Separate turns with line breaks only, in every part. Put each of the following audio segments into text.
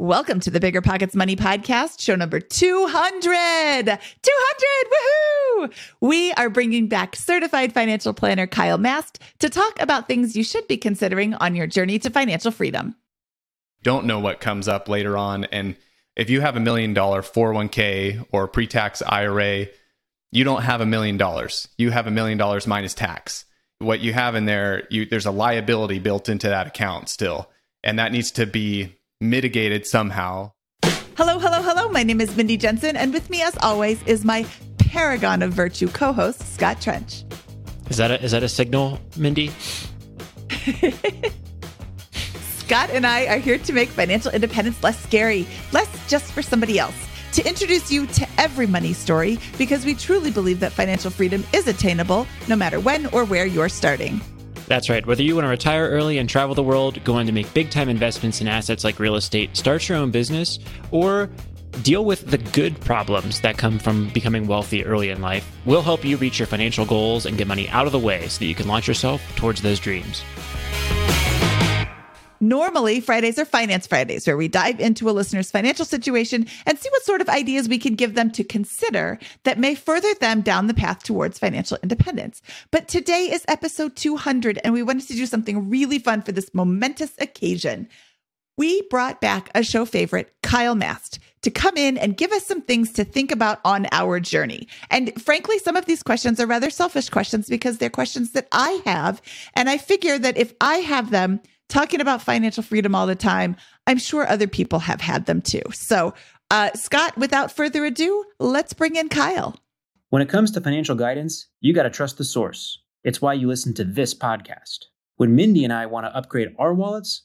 Welcome to the Bigger Pockets Money Podcast, show number 200. 200! Woohoo! We are bringing back certified financial planner Kyle Mast to talk about things you should be considering on your journey to financial freedom.
Don't know what comes up later on. And if you have a million dollar 401k or pre tax IRA, you don't have a million dollars. You have a million dollars minus tax. What you have in there, you, there's a liability built into that account still. And that needs to be mitigated somehow.
Hello, hello, hello. My name is Mindy Jensen, and with me, as always, is my paragon of virtue co host, Scott Trench.
Is that a, is that a signal, Mindy?
Scott and I are here to make financial independence less scary, less just for somebody else, to introduce you to every money story because we truly believe that financial freedom is attainable no matter when or where you're starting.
That's right. Whether you want to retire early and travel the world, go on to make big time investments in assets like real estate, start your own business, or deal with the good problems that come from becoming wealthy early in life, we'll help you reach your financial goals and get money out of the way so that you can launch yourself towards those dreams.
Normally, Fridays are Finance Fridays, where we dive into a listener's financial situation and see what sort of ideas we can give them to consider that may further them down the path towards financial independence. But today is episode 200, and we wanted to do something really fun for this momentous occasion. We brought back a show favorite, Kyle Mast, to come in and give us some things to think about on our journey. And frankly, some of these questions are rather selfish questions because they're questions that I have. And I figure that if I have them, talking about financial freedom all the time. I'm sure other people have had them too. So, uh, Scott, without further ado, let's bring in Kyle.
When it comes to financial guidance, you got to trust the source. It's why you listen to this podcast. When Mindy and I want to upgrade our wallets,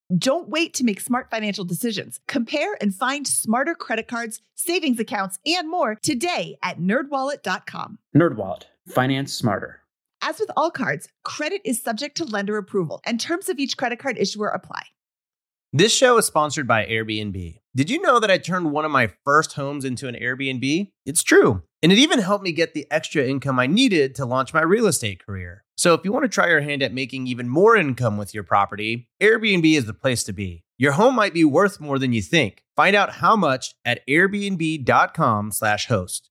Don't wait to make smart financial decisions. Compare and find smarter credit cards, savings accounts, and more today at nerdwallet.com.
NerdWallet, finance smarter.
As with all cards, credit is subject to lender approval, and terms of each credit card issuer apply.
This show is sponsored by Airbnb. Did you know that I turned one of my first homes into an Airbnb? It's true. And it even helped me get the extra income I needed to launch my real estate career. So if you want to try your hand at making even more income with your property, Airbnb is the place to be. Your home might be worth more than you think. Find out how much at airbnb.com/host.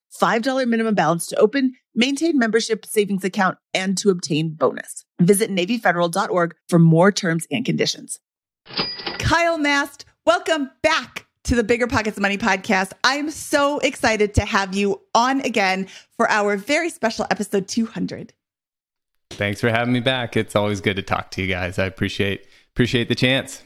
$5 minimum balance to open, maintain membership savings account, and to obtain bonus. Visit NavyFederal.org for more terms and conditions. Kyle Mast, welcome back to the Bigger Pockets Money podcast. I'm so excited to have you on again for our very special episode 200.
Thanks for having me back. It's always good to talk to you guys. I appreciate appreciate the chance.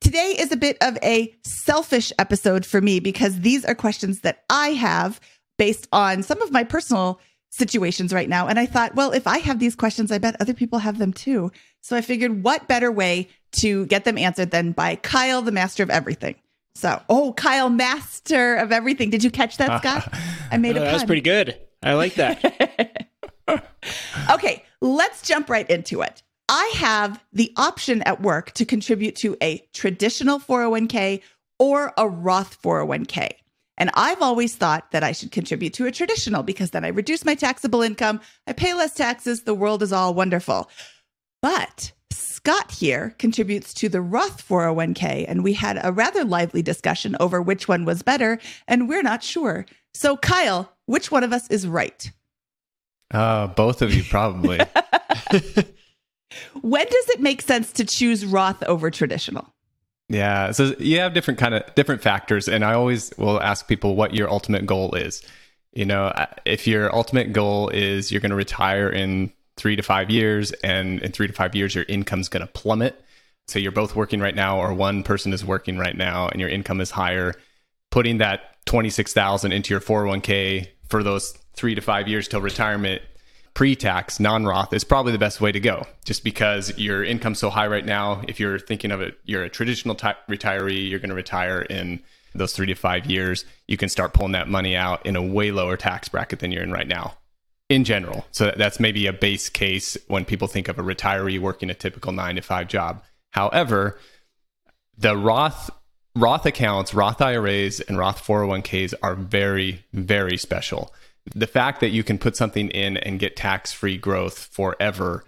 Today is a bit of a selfish episode for me because these are questions that I have based on some of my personal situations right now. And I thought, well, if I have these questions, I bet other people have them too. So I figured, what better way to get them answered than by Kyle, the master of everything? So, oh, Kyle, master of everything. Did you catch that, Scott? I made a pun.
That was pretty good. I like that.
okay, let's jump right into it. I have the option at work to contribute to a traditional 401k or a Roth 401k. And I've always thought that I should contribute to a traditional because then I reduce my taxable income, I pay less taxes, the world is all wonderful. But Scott here contributes to the Roth 401k, and we had a rather lively discussion over which one was better, and we're not sure. So, Kyle, which one of us is right?
Uh, both of you probably.
when does it make sense to choose Roth over traditional?
Yeah, so you have different kind of different factors, and I always will ask people what your ultimate goal is. You know, if your ultimate goal is you're going to retire in three to five years, and in three to five years your income's going to plummet. So you're both working right now, or one person is working right now, and your income is higher. Putting that twenty six thousand into your 401k for those three to five years till retirement pre-tax non-roth is probably the best way to go just because your income's so high right now. If you're thinking of it you're a traditional retiree you're going to retire in those three to five years you can start pulling that money out in a way lower tax bracket than you're in right now in general. So that's maybe a base case when people think of a retiree working a typical nine to five job. However the roth roth accounts roth iras and roth 401ks are very very special the fact that you can put something in and get tax free growth forever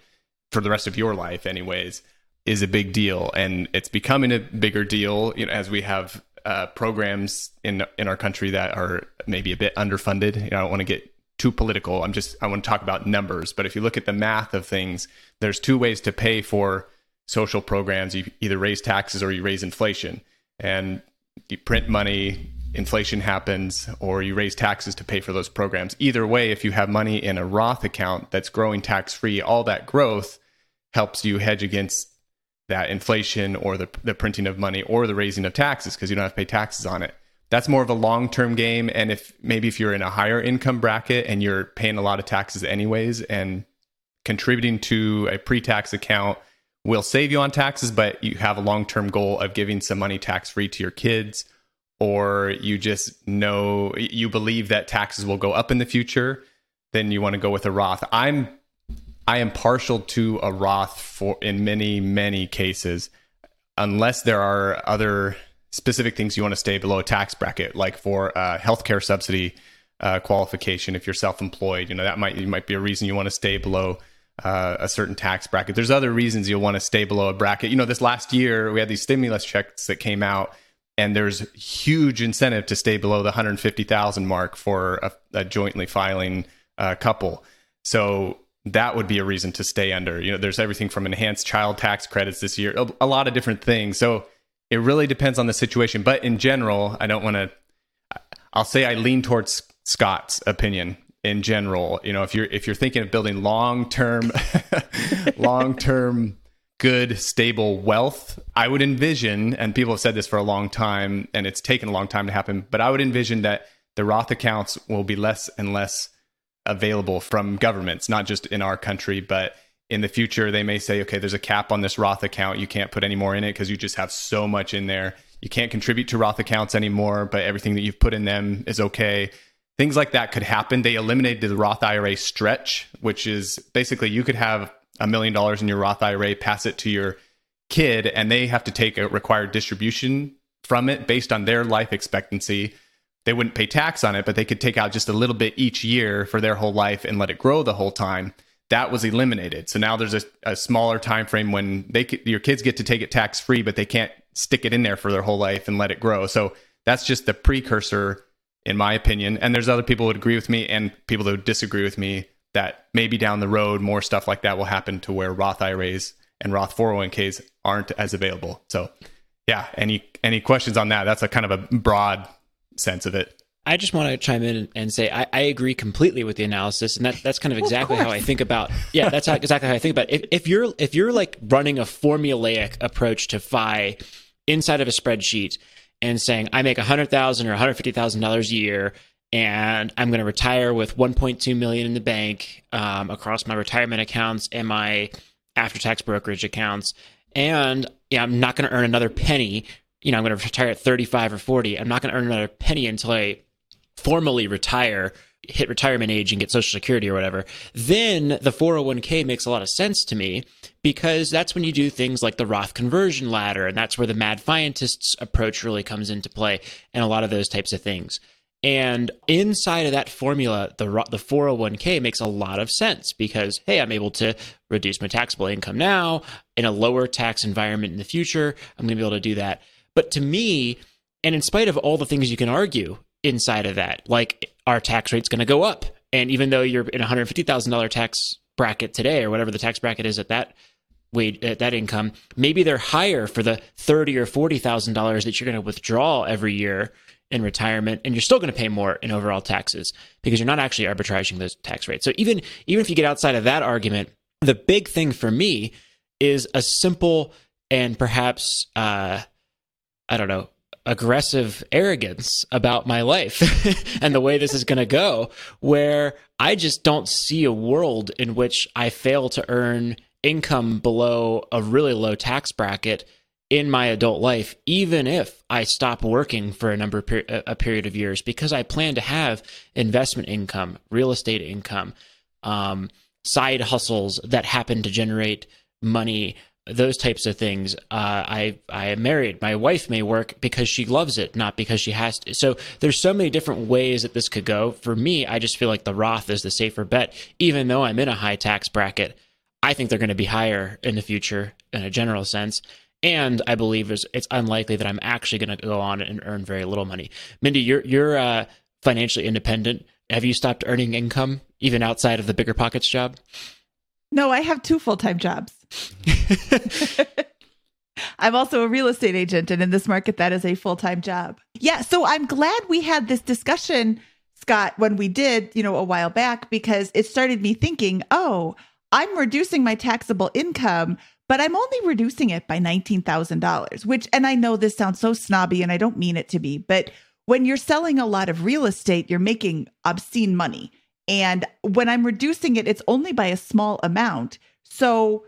for the rest of your life, anyways, is a big deal. And it's becoming a bigger deal you know, as we have uh, programs in in our country that are maybe a bit underfunded. You know, I don't want to get too political. I'm just I want to talk about numbers. But if you look at the math of things, there's two ways to pay for social programs. You either raise taxes or you raise inflation. And you print money inflation happens or you raise taxes to pay for those programs. Either way, if you have money in a Roth account that's growing tax free, all that growth helps you hedge against that inflation or the, the printing of money or the raising of taxes because you don't have to pay taxes on it. That's more of a long term game. And if maybe if you're in a higher income bracket and you're paying a lot of taxes anyways and contributing to a pre tax account will save you on taxes, but you have a long term goal of giving some money tax free to your kids or you just know you believe that taxes will go up in the future, then you want to go with a Roth. I'm I am partial to a Roth for in many many cases, unless there are other specific things you want to stay below a tax bracket, like for healthcare subsidy uh, qualification. If you're self-employed, you know that might might be a reason you want to stay below uh, a certain tax bracket. There's other reasons you'll want to stay below a bracket. You know, this last year we had these stimulus checks that came out and there's huge incentive to stay below the 150,000 mark for a, a jointly filing uh, couple. So that would be a reason to stay under. You know, there's everything from enhanced child tax credits this year, a, a lot of different things. So it really depends on the situation. But in general, I don't want to. I'll say I lean towards Scott's opinion in general. You know, if you're if you're thinking of building long term, long term good, stable wealth, I would envision, and people have said this for a long time, and it's taken a long time to happen, but I would envision that the Roth accounts will be less and less available from governments, not just in our country, but in the future, they may say, okay, there's a cap on this Roth account. You can't put any more in it because you just have so much in there. You can't contribute to Roth accounts anymore, but everything that you've put in them is okay. Things like that could happen. They eliminated the Roth IRA stretch, which is basically you could have a million dollars in your Roth IRA, pass it to your kid, and they have to take a required distribution from it based on their life expectancy. They wouldn't pay tax on it, but they could take out just a little bit each year for their whole life and let it grow the whole time. That was eliminated. So now there's a, a smaller time frame when they your kids get to take it tax free, but they can't stick it in there for their whole life and let it grow. So that's just the precursor, in my opinion. And there's other people who would agree with me and people who disagree with me that maybe down the road more stuff like that will happen to where Roth IRAs and Roth 401ks aren't as available. So, yeah, any any questions on that? That's a kind of a broad sense of it.
I just want to chime in and say I, I agree completely with the analysis, and that that's kind of exactly of how I think about. Yeah, that's how, exactly how I think about. It. If, if you're if you're like running a formulaic approach to FI inside of a spreadsheet and saying I make a hundred thousand or one hundred fifty thousand dollars a year, and I'm going to retire with 1.2 million in the bank um, across my retirement accounts and my after-tax brokerage accounts. And yeah, I'm not going to earn another penny. You know, I'm going to retire at 35 or 40. I'm not going to earn another penny until I formally retire, hit retirement age, and get Social Security or whatever. Then the 401k makes a lot of sense to me because that's when you do things like the Roth conversion ladder, and that's where the Mad Fientist's approach really comes into play, and a lot of those types of things. And inside of that formula, the the 401k makes a lot of sense because hey, I'm able to reduce my taxable income now in a lower tax environment in the future. I'm going to be able to do that. But to me, and in spite of all the things you can argue inside of that, like our tax rate's going to go up, and even though you're in a $150,000 tax bracket today or whatever the tax bracket is at that wage at that income, maybe they're higher for the thirty or forty thousand dollars that you're going to withdraw every year in retirement, and you're still going to pay more in overall taxes because you're not actually arbitraging those tax rates. So even even if you get outside of that argument, the big thing for me is a simple and perhaps uh, I don't know aggressive arrogance about my life and the way this is going to go, where I just don't see a world in which I fail to earn income below a really low tax bracket in my adult life, even if I stop working for a number per- a period of years, because I plan to have investment income, real estate income, um, side hustles that happen to generate money, those types of things. Uh, I I am married. My wife may work because she loves it, not because she has to. So there's so many different ways that this could go. For me, I just feel like the Roth is the safer bet, even though I'm in a high tax bracket. I think they're going to be higher in the future in a general sense. And I believe it's, it's unlikely that I'm actually going to go on and earn very little money. Mindy, you're you're uh, financially independent. Have you stopped earning income even outside of the bigger pockets job?
No, I have two full time jobs. I'm also a real estate agent, and in this market, that is a full time job. Yeah, so I'm glad we had this discussion, Scott, when we did, you know, a while back, because it started me thinking, oh, I'm reducing my taxable income, but I'm only reducing it by $19,000, which, and I know this sounds so snobby and I don't mean it to be, but when you're selling a lot of real estate, you're making obscene money. And when I'm reducing it, it's only by a small amount. So,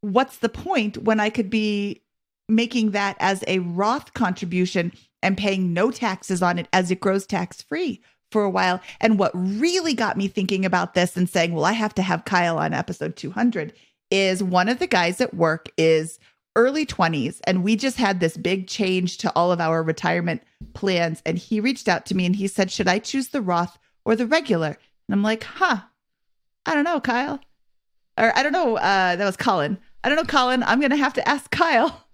what's the point when I could be making that as a Roth contribution and paying no taxes on it as it grows tax free? for a while. And what really got me thinking about this and saying, well, I have to have Kyle on episode 200 is one of the guys at work is early 20s and we just had this big change to all of our retirement plans and he reached out to me and he said should i choose the roth or the regular and i'm like huh i don't know kyle or i don't know uh, that was colin i don't know colin i'm gonna have to ask kyle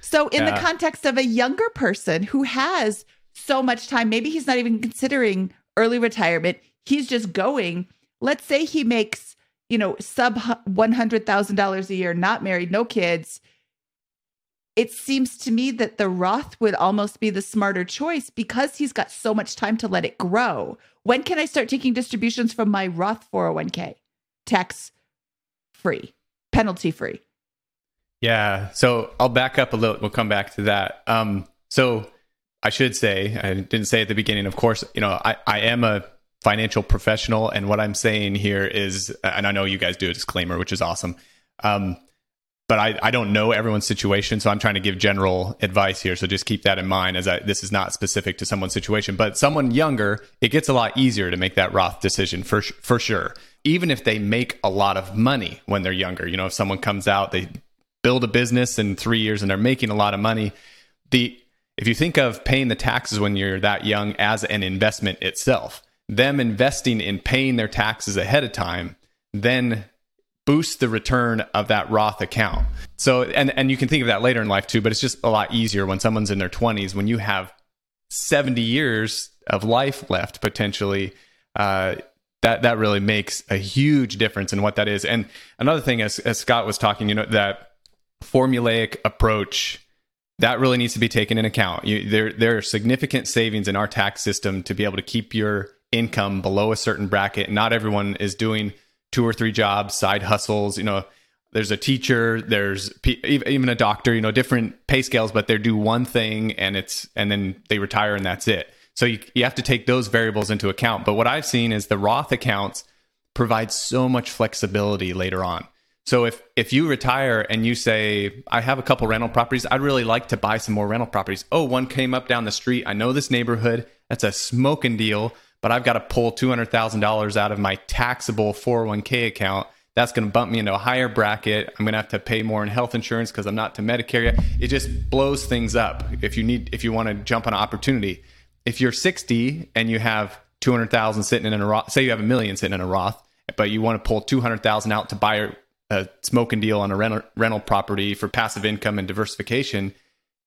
so in yeah. the context of a younger person who has so much time. Maybe he's not even considering early retirement. He's just going. Let's say he makes, you know, sub $100,000 a year, not married, no kids. It seems to me that the Roth would almost be the smarter choice because he's got so much time to let it grow. When can I start taking distributions from my Roth 401k? Tax free, penalty free.
Yeah. So I'll back up a little. We'll come back to that. Um, so I should say, I didn't say at the beginning, of course, you know, I, I am a financial professional. And what I'm saying here is, and I know you guys do a disclaimer, which is awesome. Um, but I, I don't know everyone's situation. So I'm trying to give general advice here. So just keep that in mind as I, this is not specific to someone's situation, but someone younger, it gets a lot easier to make that Roth decision for, for sure. Even if they make a lot of money when they're younger, you know, if someone comes out, they build a business in three years and they're making a lot of money, the if you think of paying the taxes when you're that young as an investment itself, them investing in paying their taxes ahead of time, then boosts the return of that Roth account. So, and, and you can think of that later in life too, but it's just a lot easier when someone's in their 20s, when you have 70 years of life left potentially. Uh, that that really makes a huge difference in what that is. And another thing, as, as Scott was talking, you know, that formulaic approach that really needs to be taken in account. You, there, there are significant savings in our tax system to be able to keep your income below a certain bracket. Not everyone is doing two or three jobs, side hustles. You know, there's a teacher, there's even a doctor. You know, different pay scales, but they do one thing and it's and then they retire and that's it. So you, you have to take those variables into account. But what I've seen is the Roth accounts provide so much flexibility later on. So if if you retire and you say, I have a couple rental properties, I'd really like to buy some more rental properties. Oh, one came up down the street. I know this neighborhood. That's a smoking deal, but I've got to pull two hundred thousand dollars out of my taxable 401k account. That's going to bump me into a higher bracket. I'm going to have to pay more in health insurance because I'm not to Medicare yet. It just blows things up. If you need, if you want to jump on an opportunity, if you're 60 and you have 200,000 sitting in a Roth, say you have a million sitting in a Roth, but you want to pull 200,000 out to buy a smoking deal on a rental, rental property for passive income and diversification,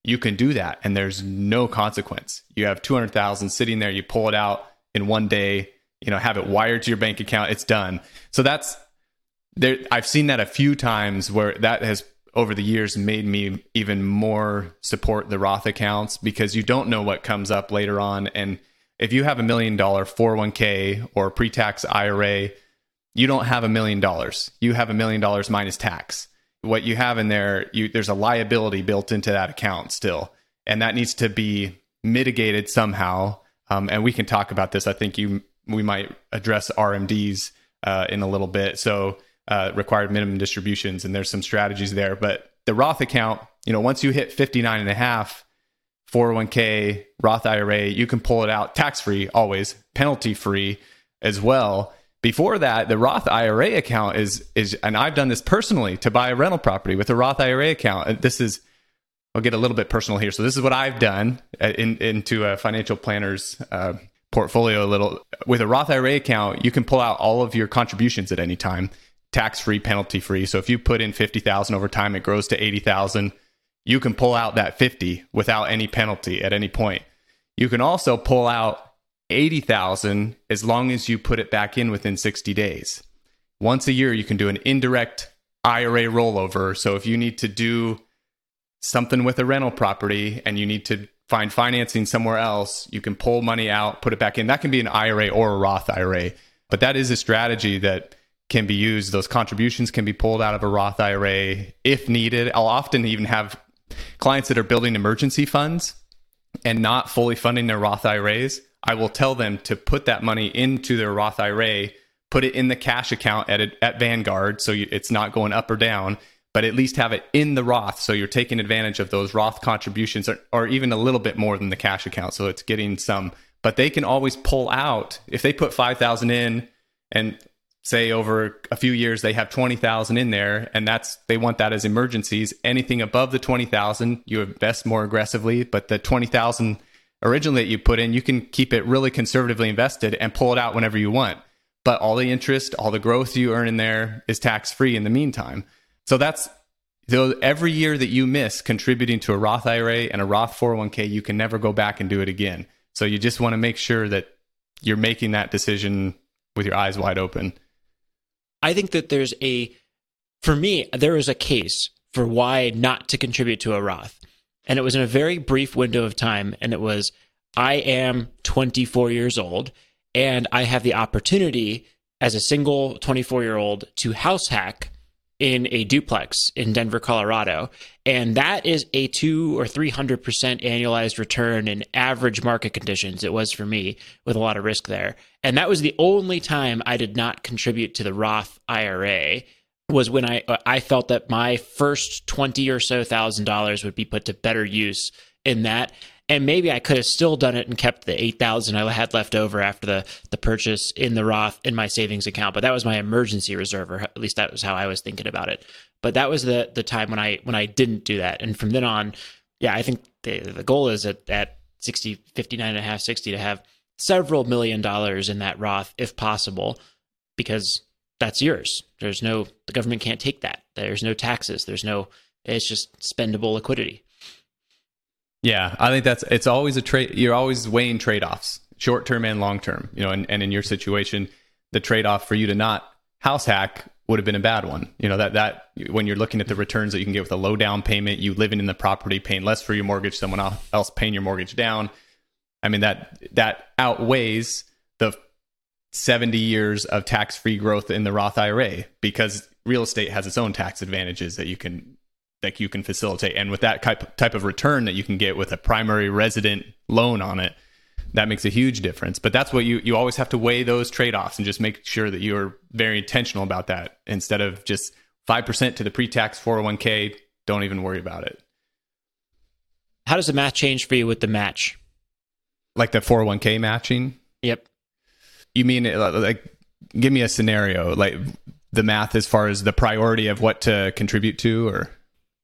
you can do that and there's no consequence. You have 200,000 sitting there, you pull it out in one day, you know, have it wired to your bank account, it's done. So that's there I've seen that a few times where that has over the years made me even more support the Roth accounts because you don't know what comes up later on and if you have a million dollar 401k or pre-tax IRA, you don't have a million dollars. You have a million dollars minus tax. What you have in there, you, there's a liability built into that account still, and that needs to be mitigated somehow. Um, and we can talk about this. I think you we might address RMDs uh, in a little bit. So uh, required minimum distributions, and there's some strategies there. But the Roth account, you know, once you hit 59 and a half, 401k, Roth IRA, you can pull it out tax free, always penalty free as well. Before that, the Roth IRA account is is, and I've done this personally to buy a rental property with a Roth IRA account. This is, I'll get a little bit personal here. So this is what I've done uh, in, into a financial planner's uh, portfolio. A little with a Roth IRA account, you can pull out all of your contributions at any time, tax free, penalty free. So if you put in fifty thousand over time, it grows to eighty thousand you can pull out that 50 without any penalty at any point. You can also pull out 80,000 as long as you put it back in within 60 days. Once a year you can do an indirect IRA rollover. So if you need to do something with a rental property and you need to find financing somewhere else, you can pull money out, put it back in. That can be an IRA or a Roth IRA. But that is a strategy that can be used. Those contributions can be pulled out of a Roth IRA if needed. I'll often even have clients that are building emergency funds and not fully funding their Roth IRAs, I will tell them to put that money into their Roth IRA, put it in the cash account at at Vanguard, so you, it's not going up or down, but at least have it in the Roth, so you're taking advantage of those Roth contributions, or, or even a little bit more than the cash account, so it's getting some. But they can always pull out. If they put five thousand in, and say over a few years they have 20,000 in there and that's they want that as emergencies. Anything above the 20,000 you invest more aggressively but the 20,000 originally that you put in you can keep it really conservatively invested and pull it out whenever you want. But all the interest all the growth you earn in there is tax free in the meantime so that's though every year that you miss contributing to a Roth IRA and a Roth 401k you can never go back and do it again so you just want to make sure that you're making that decision with your eyes wide open
I think that there's a, for me, there is a case for why not to contribute to a Roth. And it was in a very brief window of time. And it was, I am 24 years old and I have the opportunity as a single 24 year old to house hack in a duplex in Denver, Colorado. And that is a two or 300% annualized return in average market conditions. It was for me with a lot of risk there. And that was the only time I did not contribute to the Roth IRA was when I I felt that my first 20 or so thousand dollars would be put to better use in that and maybe I could have still done it and kept the 8000 I had left over after the the purchase in the Roth in my savings account. But that was my emergency reserve or at least that was how I was thinking about it. But that was the the time when I when I didn't do that. And from then on yeah I think the the goal is at at 60 59 and a half 60 to have several million dollars in that Roth if possible because that's yours. There's no the government can't take that. There's no taxes. There's no it's just spendable liquidity
yeah, I think that's it's always a trade. You're always weighing trade offs, short term and long term. You know, and, and in your situation, the trade off for you to not house hack would have been a bad one. You know that that when you're looking at the returns that you can get with a low down payment, you living in the property, paying less for your mortgage, someone else paying your mortgage down. I mean that that outweighs the 70 years of tax free growth in the Roth IRA because real estate has its own tax advantages that you can that you can facilitate. And with that type type of return that you can get with a primary resident loan on it, that makes a huge difference. But that's what you you always have to weigh those trade offs and just make sure that you're very intentional about that instead of just five percent to the pre tax 401k. Don't even worry about it.
How does the math change for you with the match?
Like the 401k matching?
Yep.
You mean uh, like give me a scenario like the math as far as the priority of what to contribute to or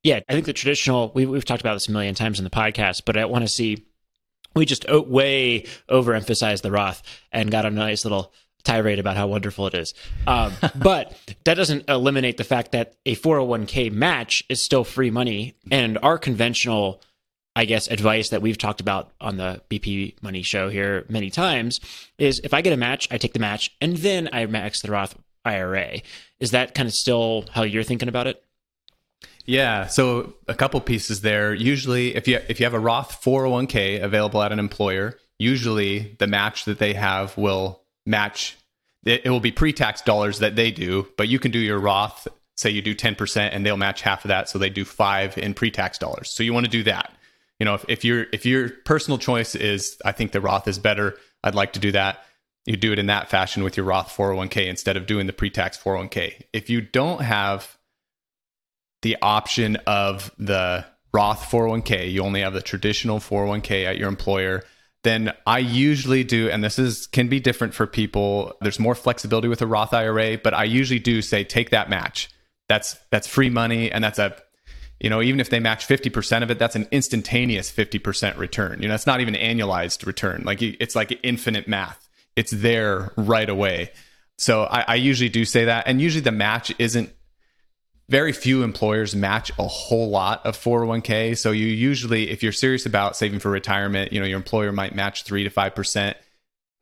yeah, I think the traditional, we, we've talked about this a million times in the podcast, but I want to see we just way overemphasized the Roth and got a nice little tirade about how wonderful it is. Um, but that doesn't eliminate the fact that a 401k match is still free money. And our conventional, I guess, advice that we've talked about on the BP Money show here many times is if I get a match, I take the match and then I max the Roth IRA. Is that kind of still how you're thinking about it?
Yeah, so a couple pieces there. Usually if you if you have a Roth 401k available at an employer, usually the match that they have will match it, it will be pre-tax dollars that they do, but you can do your Roth, say you do 10% and they'll match half of that, so they do 5 in pre-tax dollars. So you want to do that. You know, if, if your if your personal choice is I think the Roth is better, I'd like to do that. You do it in that fashion with your Roth 401k instead of doing the pre-tax 401k. If you don't have the option of the Roth 401k, you only have the traditional 401k at your employer, then I usually do, and this is can be different for people. There's more flexibility with a Roth IRA, but I usually do say take that match. That's that's free money, and that's a you know even if they match 50% of it that's an instantaneous 50% return you know it's not even annualized return like it's like infinite math it's there right away so I, I usually do say that and usually the match isn't very few employers match a whole lot of 401k. So you usually, if you're serious about saving for retirement, you know, your employer might match three to 5%.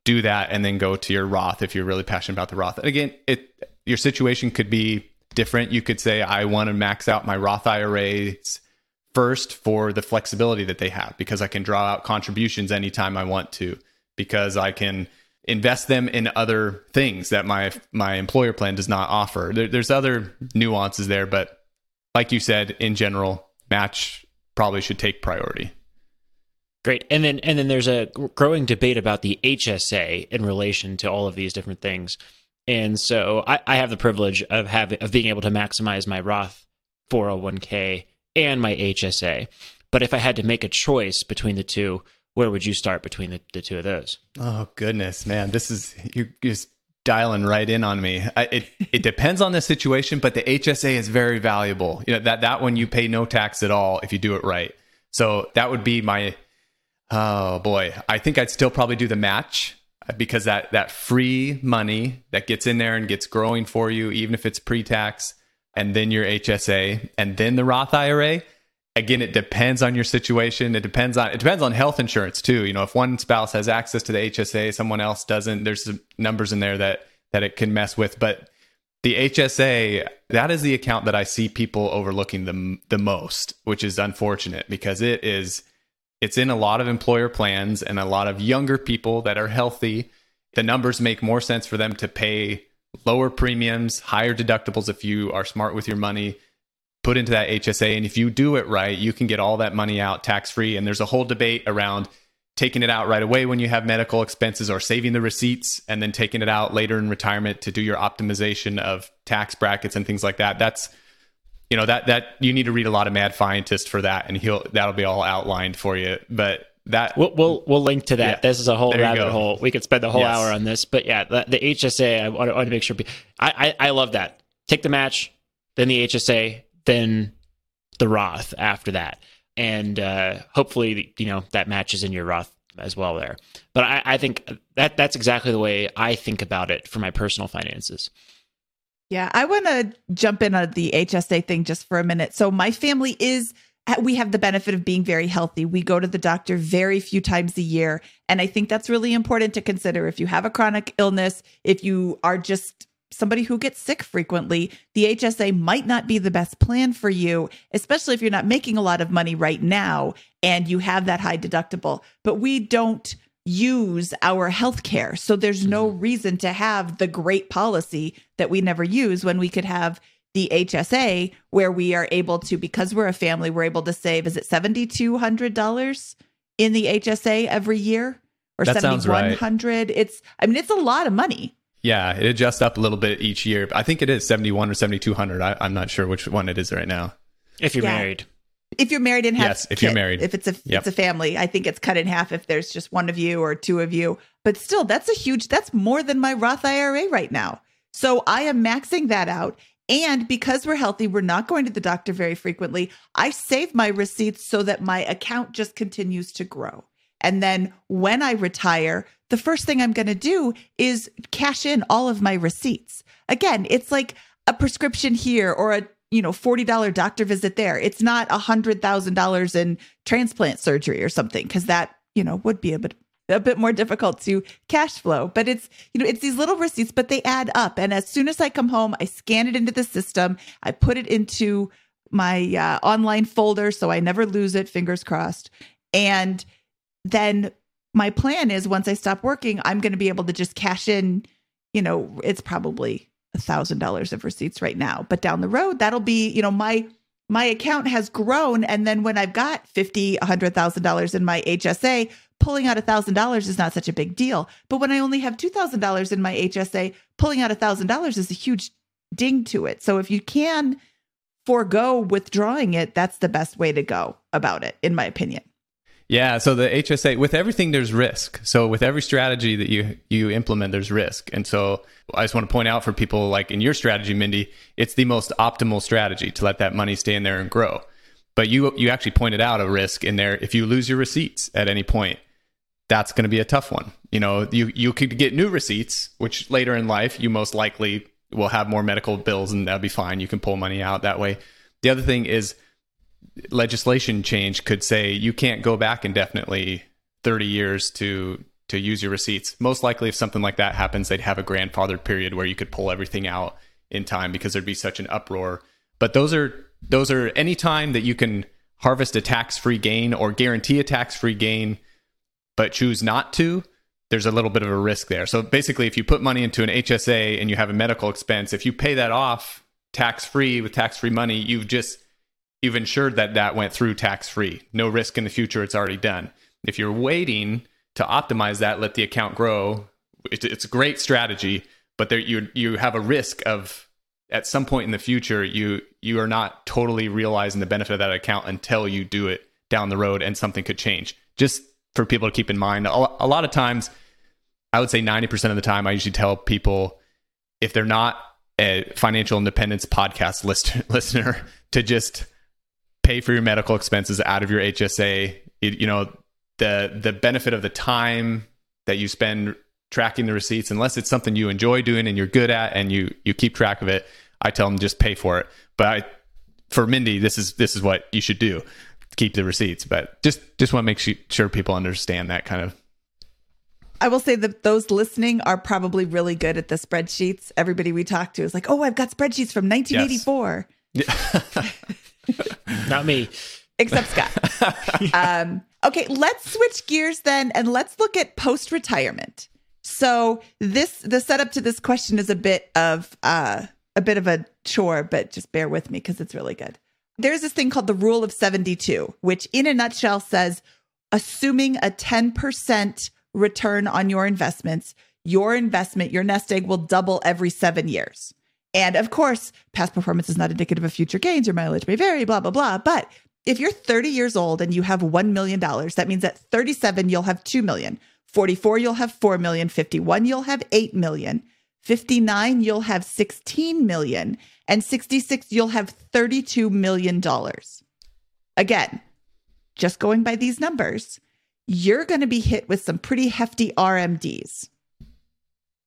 Do that and then go to your Roth if you're really passionate about the Roth. And again, it your situation could be different. You could say, I want to max out my Roth IRAs first for the flexibility that they have because I can draw out contributions anytime I want to, because I can invest them in other things that my my employer plan does not offer. There, there's other nuances there, but like you said, in general, match probably should take priority.
Great, and then and then there's a growing debate about the HSA in relation to all of these different things. And so I, I have the privilege of having of being able to maximize my Roth 401k and my HSA. But if I had to make a choice between the two, where would you start between the, the two of those?
Oh goodness, man, this is you're just dialing right in on me. I, it it depends on the situation, but the HSA is very valuable. You know that that one you pay no tax at all if you do it right. So that would be my. Oh boy, I think I'd still probably do the match uh, because that that free money that gets in there and gets growing for you, even if it's pre-tax, and then your HSA, and then the Roth IRA again it depends on your situation. It depends on it depends on health insurance too. You know if one spouse has access to the hsa someone else doesn't there's some numbers in there that that it can mess with. But the hsa that is the account that i see people overlooking the the most which is unfortunate because it is it's in a lot of employer plans and a lot of younger people that are healthy. The numbers make more sense for them to pay lower premiums higher deductibles if you are smart with your money put into that HSA. And if you do it right, you can get all that money out tax free. And there's a whole debate around taking it out right away when you have medical expenses or saving the receipts and then taking it out later in retirement to do your optimization of tax brackets and things like that. That's you know that that you need to read a lot of Mad Fientist for that, and he'll that'll be all outlined for you. But that
we'll we'll, we'll link to that. Yeah, this is a whole rabbit hole. We could spend the whole
yes.
hour on this, but yeah, the, the HSA. I want, I want, to make sure. I, I I love that. Take the match, then the HSA, then the Roth after that. And uh, hopefully, you know, that matches in your Roth as well there. But I, I think that that's exactly the way I think about it for my personal finances.
Yeah, I want to jump in on the HSA thing just for a minute. So my family is we have the benefit of being very healthy. We go to the doctor very few times a year, and I think that's really important to consider if you have a chronic illness, if you are just somebody who gets sick frequently, the HSA might not be the best plan for you, especially if you're not making a lot of money right now and you have that high deductible. But we don't use our health care. So there's no mm-hmm. reason to have the great policy that we never use when we could have the HSA where we are able to, because we're a family, we're able to save, is it $7,200 in the HSA every year? Or seventy one hundred. Right. It's I mean, it's a lot of money.
Yeah, it adjusts up a little bit each year. I think it is 71 or 7200. I, am not sure which one it is right now.
If you're yeah. married.
If you're married and have
Yes, if you're married.
If it's a yep. it's a family, I think it's cut in half if there's just one of you or two of you. But still, that's a huge that's more than my Roth IRA right now. So I am maxing that out. And because we're healthy, we're not going to the doctor very frequently. I save my receipts so that my account just continues to grow. And then when I retire, the first thing I'm going to do is cash in all of my receipts. Again, it's like a prescription here or a you know $40 doctor visit there. It's not a $100,000 in transplant surgery or something because that, you know, would be a bit a bit more difficult to cash flow but it's you know it's these little receipts but they add up and as soon as i come home i scan it into the system i put it into my uh, online folder so i never lose it fingers crossed and then my plan is once i stop working i'm going to be able to just cash in you know it's probably a thousand dollars of receipts right now but down the road that'll be you know my my account has grown and then when i've got 50 100000 dollars in my hsa pulling out $1,000 is not such a big deal. But when I only have $2,000 in my HSA, pulling out $1,000 is a huge ding to it. So if you can forego withdrawing it, that's the best way to go about it, in my opinion.
Yeah, so the HSA with everything there's risk. So with every strategy that you you implement there's risk. And so I just want to point out for people like in your strategy Mindy, it's the most optimal strategy to let that money stay in there and grow. But you you actually pointed out a risk in there if you lose your receipts at any point that's going to be a tough one. You know, you you could get new receipts, which later in life you most likely will have more medical bills, and that'll be fine. You can pull money out that way. The other thing is legislation change could say you can't go back indefinitely 30 years to to use your receipts. Most likely, if something like that happens, they'd have a grandfathered period where you could pull everything out in time because there'd be such an uproar. But those are those are any time that you can harvest a tax free gain or guarantee a tax free gain but choose not to, there's a little bit of a risk there. So basically, if you put money into an HSA and you have a medical expense, if you pay that off tax free with tax free money, you've just you've ensured that that went through tax free. No risk in the future. It's already done. If you're waiting to optimize that, let the account grow. It's a great strategy, but there you you have a risk of at some point in the future you you are not totally realizing the benefit of that account until you do it down the road and something could change. Just for people to keep in mind. A, lot of times, I would say 90% of the time, I usually tell people if they're not a financial independence podcast list, listener to just pay for your medical expenses out of your HSA. It, you know, the the benefit of the time that you spend tracking the receipts, unless it's something you enjoy doing and you're good at and you you keep track of it, I tell them just pay for it. But I, for Mindy, this is this is what you should do keep the receipts. But just just want to make sure people understand that kind of.
I will say that those listening are probably really good at the spreadsheets. Everybody we talk to is like, "Oh, I've got spreadsheets from 1984."
Yes.
Not me.
Except Scott. um, okay, let's switch gears then and let's look at post retirement. So this the setup to this question is a bit of uh, a bit of a chore, but just bear with me because it's really good there's this thing called the rule of 72, which in a nutshell says assuming a 10% return on your investments, your investment, your nest egg will double every seven years. And of course, past performance is not indicative of future gains. Your mileage may vary, blah, blah, blah. But if you're 30 years old and you have $1 million, that means at 37, you'll have 2 million. 44, you'll have 4 million. 51, you'll have 8 million. 59, you'll have 16 million and 66, you'll have $32 million. Again, just going by these numbers, you're going to be hit with some pretty hefty RMDs,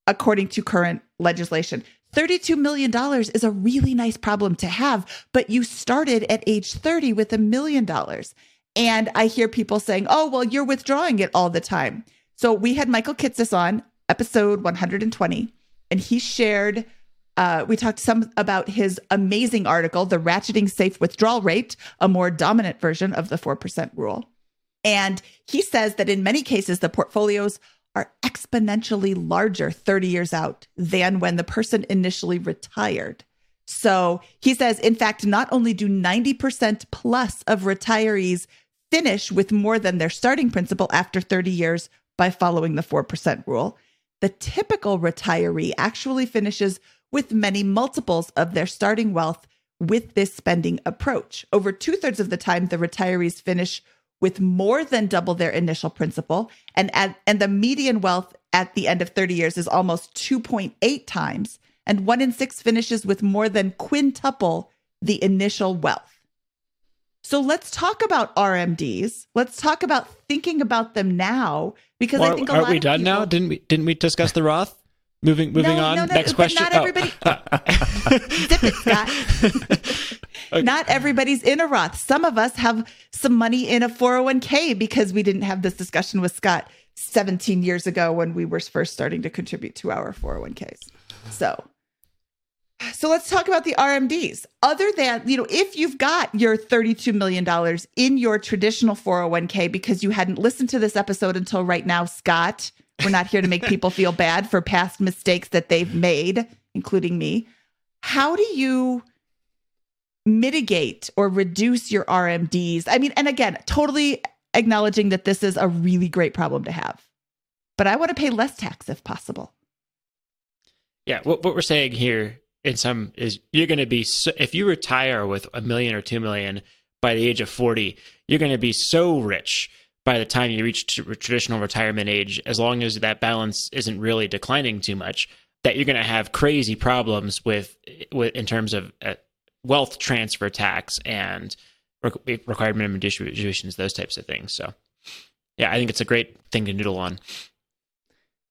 according to current legislation. $32 million is a really nice problem to have, but you started at age 30 with a million dollars. And I hear people saying, oh, well, you're withdrawing it all the time. So we had Michael Kitces on episode 120, and he shared uh, we talked some about his amazing article, The Ratcheting Safe Withdrawal Rate, a more dominant version of the 4% rule. And he says that in many cases, the portfolios are exponentially larger 30 years out than when the person initially retired. So he says, in fact, not only do 90% plus of retirees finish with more than their starting principal after 30 years by following the 4% rule, the typical retiree actually finishes with many multiples of their starting wealth with this spending approach. Over two thirds of the time, the retirees finish with more than double their initial principal, and at, and the median wealth at the end of 30 years is almost 2.8 times, and one in six finishes with more than quintuple the initial wealth. So let's talk about RMDs. Let's talk about thinking about them now because
Well,
I think a
aren't
lot
we
of
done
people,
now? Didn't we? Didn't we discuss the Roth? Moving moving
No,
on.
no, no,
Next
but
question.
not
Oh.
everybody- Zip it, Scott.
Okay.
Not everybody's in a Roth. Some of us have some money in a 401k because we didn't have this discussion with Scott 17 years ago when we were first starting to contribute to our 401ks. So, so let's talk about the RMDs. Other than, you know, if you've got your $32 million in your traditional 401k because you hadn't listened to this episode until right now, Scott, we're not here to make people feel bad for past mistakes that they've made, including me. How do you mitigate or reduce your RMDs? I mean, and again, totally acknowledging that this is a really great problem to have, but I want to pay less tax if possible.
Yeah, what what we're saying here in some is you're going to be so, if you retire with a million or two million by the age of 40, you're going to be so rich by the time you reach tr- traditional retirement age as long as that balance isn't really declining too much that you're going to have crazy problems with with in terms of uh, wealth transfer tax and re- required minimum distributions those types of things. So yeah, I think it's a great thing to noodle on.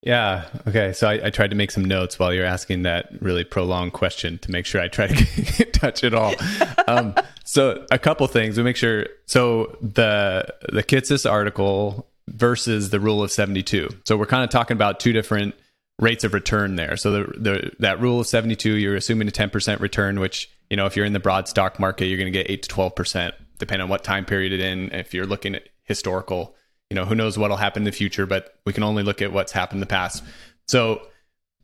Yeah. Okay. So I, I tried to make some notes while you're asking that really prolonged question to make sure I try to touch it all. Um, so a couple things we make sure. So the the Kitces article versus the rule of 72. So we're kind of talking about two different rates of return there. So the, the that rule of 72, you're assuming a 10% return, which you know if you're in the broad stock market, you're going to get eight to 12% depending on what time period it in. If you're looking at historical you know who knows what'll happen in the future but we can only look at what's happened in the past. So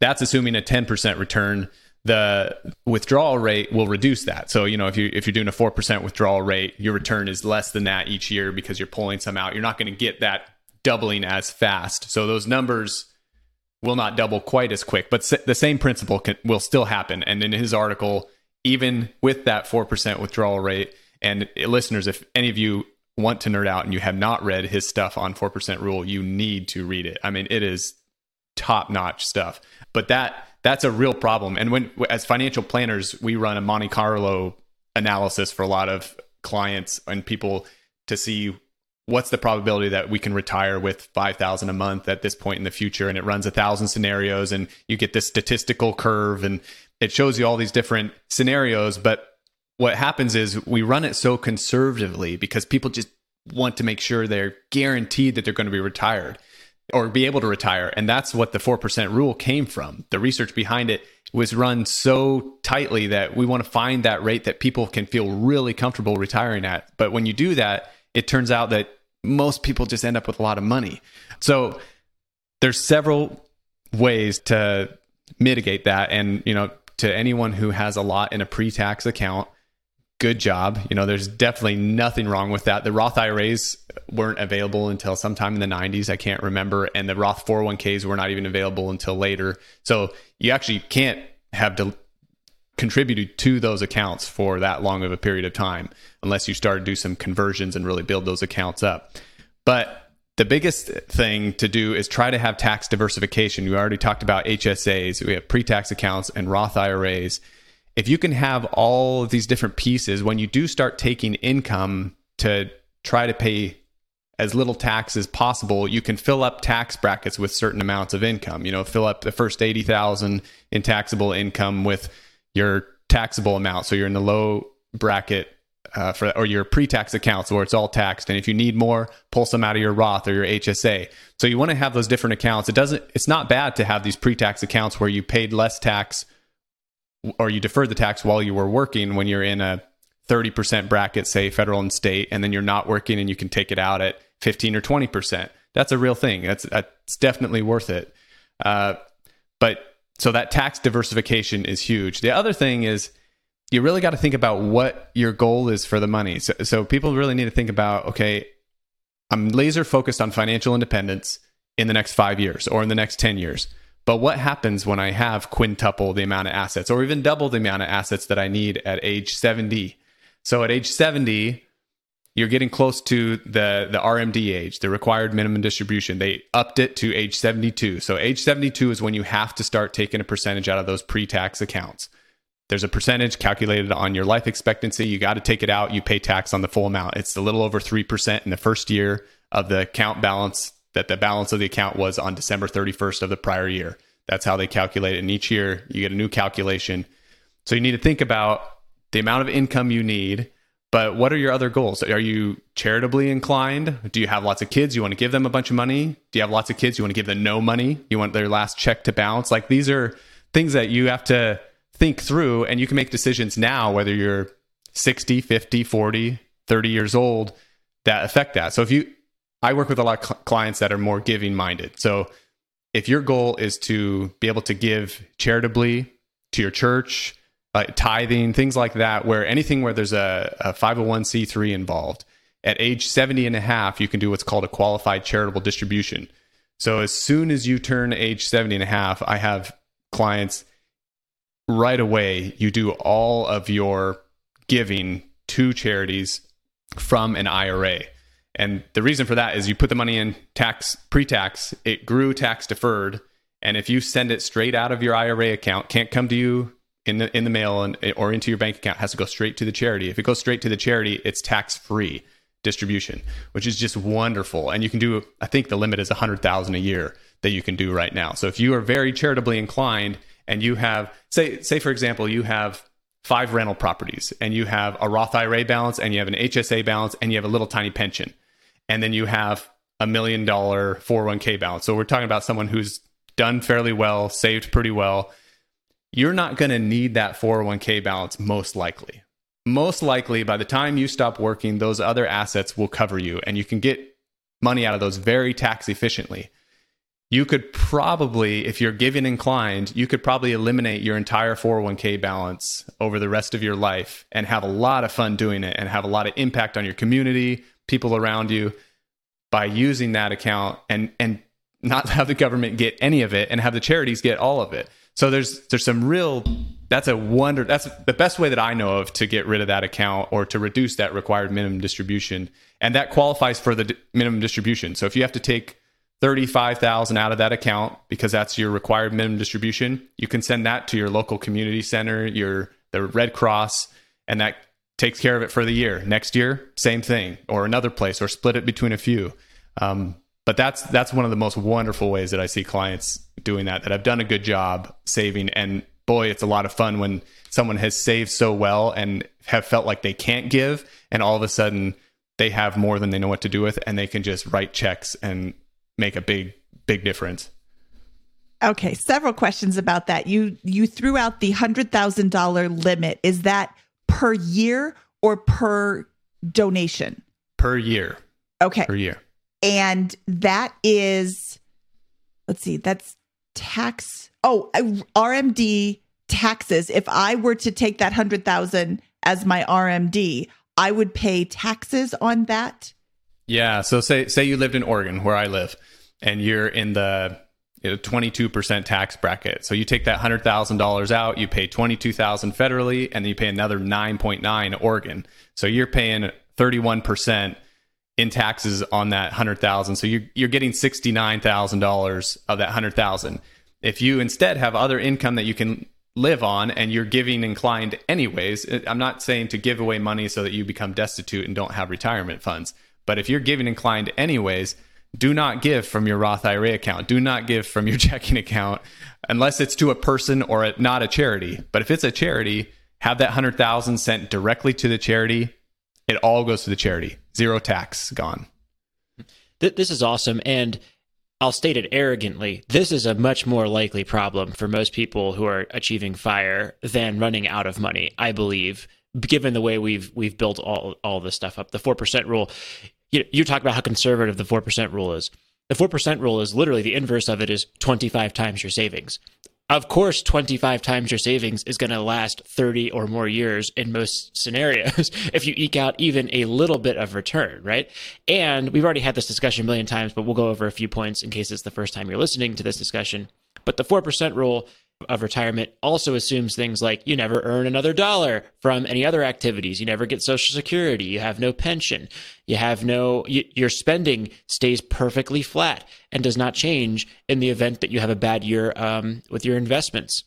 that's assuming a 10% return. The withdrawal rate will reduce that. So you know if you if you're doing a 4% withdrawal rate your return is less than that each year because you're pulling some out. You're not going to get that doubling as fast. So those numbers will not double quite as quick but the same principle can, will still happen. And in his article even with that 4% withdrawal rate and uh, listeners if any of you want to nerd out and you have not read his stuff on 4% rule, you need to read it. I mean, it is top notch stuff. But that that's a real problem. And when as financial planners, we run a Monte Carlo analysis for a lot of clients and people to see what's the probability that we can retire with 5000 a month at this point in the future and it runs a thousand scenarios and you get this statistical curve and it shows you all these different scenarios but what happens is we run it so conservatively because people just want to make sure they're guaranteed that they're going to be retired or be able to retire. And that's what the 4% rule came from. The research behind it was run so tightly that we want to find that rate that people can feel really comfortable retiring at. But when you do that, it turns out that most people just end up with a lot of money. So there's several ways to mitigate that and you know to anyone who has a lot in a pre-tax account good job. You know, there's definitely nothing wrong with that. The Roth IRAs weren't available until sometime in the 90s. I can't remember. And the Roth 401ks were not even available until later. So you actually can't have to contributed to those accounts for that long of a period of time unless you start to do some conversions and really build those accounts up. But the biggest thing to do is try to have tax diversification. We already talked about HSAs, we have pre tax accounts and Roth IRAs if you can have all of these different pieces, when you do start taking income to try to pay as little tax as possible, you can fill up tax brackets with certain amounts of income. You know, fill up the first 80,000 in taxable income with your taxable amount. So you're in the low bracket uh, for, or your pre-tax accounts where it's all taxed. And if you need more, pull some out of your Roth or your HSA. So you want to have those different accounts. It doesn't, it's not bad to have these pre-tax accounts where you paid less tax or you deferred the tax while you were working when you're in a 30% bracket, say federal and state, and then you're not working and you can take it out at 15 or 20%. That's a real thing. That's, that's definitely worth it. Uh, but so that tax diversification is huge. The other thing is you really got to think about what your goal is for the money. So, so people really need to think about, okay, I'm laser focused on financial independence in the next five years or in the next 10 years. But what happens when I have quintuple the amount of assets or even double the amount of assets that I need at age 70? So at age 70, you're getting close to the, the RMD age, the required minimum distribution. They upped it to age 72. So age 72 is when you have to start taking a percentage out of those pre tax accounts. there's a percentage calculated on your life expectancy. You got to take it out. You pay tax on the full amount. It's a little over 3% in the first year of the account balance that the balance of the account was on December 31st of the prior year. That's how they calculate it. And each year you get a new calculation. So you need to think about the amount of income you need, but what are your other goals? Are you charitably inclined? Do you have lots of kids? You want to give them a bunch of money? Do you have lots of kids? You want to give them no money? You want their last check to bounce? Like these are things that you have to think through and you can make decisions now, whether you're 60, 50, 40, 30 years old that affect that. So if you, I work with a lot of cl- clients that are more giving minded. So if your goal is to be able to give charitably to your church, like tithing, things like that, where anything where there's a, a 501c3 involved, at age 70 and a half, you can do what's called a qualified charitable distribution. So as soon as you turn age 70 and a half, I have clients right away, you do all of your giving to charities from an IRA. And the reason for that is you put the money in tax pre-tax, it grew tax deferred, and if you send it straight out of your IRA account, can't come to you in the in the mail and, or into your bank account, has to go straight to the charity. If it goes straight to the charity, it's tax-free distribution, which is just wonderful. And you can do I think the limit is 100,000 a year that you can do right now. So if you are very charitably inclined and you have say say for example, you have five rental properties and you have a Roth IRA balance and you have an HSA balance and you have a little tiny pension and then you have a million dollar 401k balance. So we're talking about someone who's done fairly well, saved pretty well. You're not going to need that 401k balance most likely. Most likely, by the time you stop working, those other assets will cover you and you can get money out of those very tax efficiently. You could probably, if you're giving inclined, you could probably eliminate your entire 401k balance over the rest of your life and have a lot of fun doing it and have a lot of impact on your community, people around you by using that account and and not have the government get any of it and have the charities get all of it. So there's there's some real that's a wonder that's the best way that I know of to get rid of that account or to reduce that required minimum distribution and that qualifies for the minimum distribution. So if you have to take 35,000 out of that account because that's your required minimum distribution, you can send that to your local community center, your the Red Cross and that takes care of it for the year. Next year, same thing, or another place, or split it between a few. Um, but that's that's one of the most wonderful ways that I see clients doing that. That I've done a good job saving, and boy, it's a lot of fun when someone has saved so well and have felt like they can't give, and all of a sudden they have more than they know what to do with, and they can just write checks and make a big big difference.
Okay, several questions about that. You you threw out the hundred thousand dollar limit. Is that per year or per donation?
Per year.
Okay.
Per year.
And that is, let's see, that's tax. Oh, RMD taxes. If I were to take that 100,000 as my RMD, I would pay taxes on that.
Yeah. So say say you lived in Oregon, where I live, and you're in the know, 22% tax bracket. So you take that $100,000 out, you pay 22,000 federally and then you pay another 9.9 Oregon. So you're paying 31% in taxes on that 100,000. So you're you're getting $69,000 of that 100,000. If you instead have other income that you can live on and you're giving inclined anyways, eh, I'm not saying to give away money so that you become destitute and don't have retirement funds, but if you're giving inclined anyways, do not give from your Roth IRA account. Do not give from your checking account unless it's to a person or a, not a charity. But if it's a charity, have that 100,000 sent directly to the charity. It all goes to the charity. Zero tax gone.
This is awesome and I'll state it arrogantly. This is a much more likely problem for most people who are achieving fire than running out of money, I believe, given the way we've we've built all all this stuff up. The 4% rule you, you talk about how conservative the 4% rule is. The 4% rule is literally the inverse of it is 25 times your savings. Of course, 25 times your savings is going to last 30 or more years in most scenarios if you eke out even a little bit of return, right? And we've already had this discussion a million times, but we'll go over a few points in case it's the first time you're listening to this discussion. But the 4% rule of retirement also assumes things like you never earn another dollar from any other activities. You never get social security. You have no pension. You have no, you, your spending stays perfectly flat and does not change in the event that you have a bad year um, with your investments.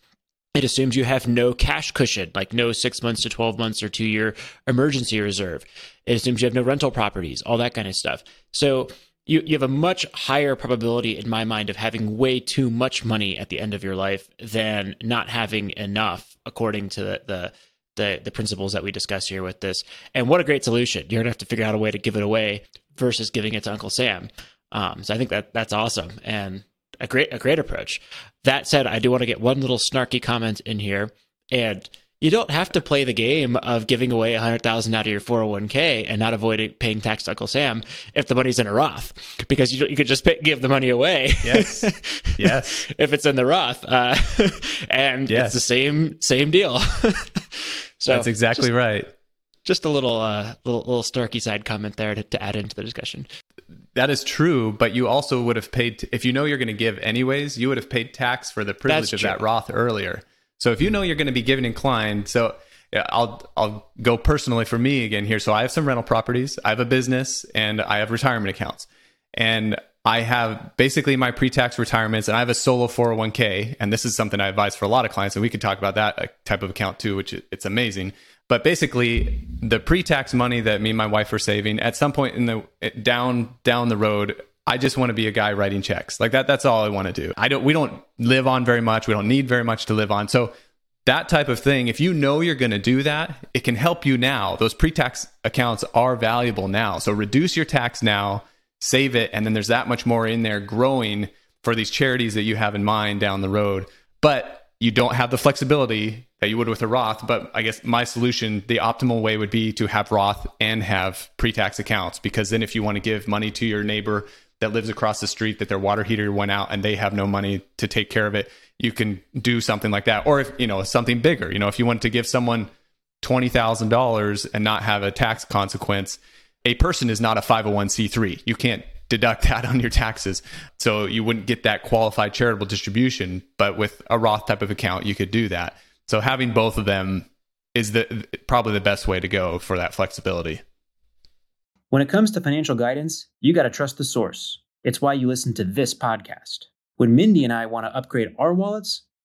It assumes you have no cash cushion, like no six months to 12 months or two year emergency reserve. It assumes you have no rental properties, all that kind of stuff. So you, you have a much higher probability, in my mind, of having way too much money at the end of your life than not having enough, according to the, the the the principles that we discuss here with this. And what a great solution! You're gonna have to figure out a way to give it away versus giving it to Uncle Sam. Um, so I think that that's awesome and a great a great approach. That said, I do want to get one little snarky comment in here, and you don't have to play the game of giving away a hundred thousand out of your 401k and not avoiding paying tax to Uncle Sam if the money's in a Roth, because you you could just pay, give the money away.
Yes, yes.
if it's in the Roth, uh, and
Yes.
it's the same same deal. so
That's exactly right.
just a little uh, little little snarky side comment there to, to add into the discussion.
That is true, but you also would have paid if you know you're going to give anyways. You would have paid tax for the privilege
That's
of
true.
that Roth earlier. So if you know you're going to be giving inclined, so I'll I'll go personally for me again here. So I have some rental properties, I have a business, and I have retirement accounts, and I have basically my pre-tax retirements, and I have a solo 401k, and this is something I advise for a lot of clients, and we could talk about that uh, type of account too, which it's amazing. But basically, the pre-tax money that me and my wife are saving at some point in the down down the road, I just want to be a guy writing checks. Like that that's all I want to do. I don't we don't live on very much. We don't need very much to live on. So that type of thing, if you know you're going to do that, it can help you now. Those pre-tax accounts are valuable now. So reduce your tax now, save it, and then there's that much more in there growing for these charities that you have in mind down the road. But you don't have the flexibility that you would with a Roth. But I guess my solution, the optimal way would be to have Roth and have pre-tax accounts because then if you want to give money to your neighbor that lives across the street that their water heater went out and they have no money to take care of it, you can do something like that. Or if, you know, something bigger, you know, if you want to give someone $20,000 and not have a tax consequence, a person is not a 501c3. You can't deduct that on your taxes. So you wouldn't get that qualified charitable distribution, but with a Roth type of account, you could do that. So having both of them is the probably the best way to go for that flexibility.
When it comes to financial guidance, you got to trust the source. It's why you listen to this podcast. When Mindy and I want to upgrade our wallets,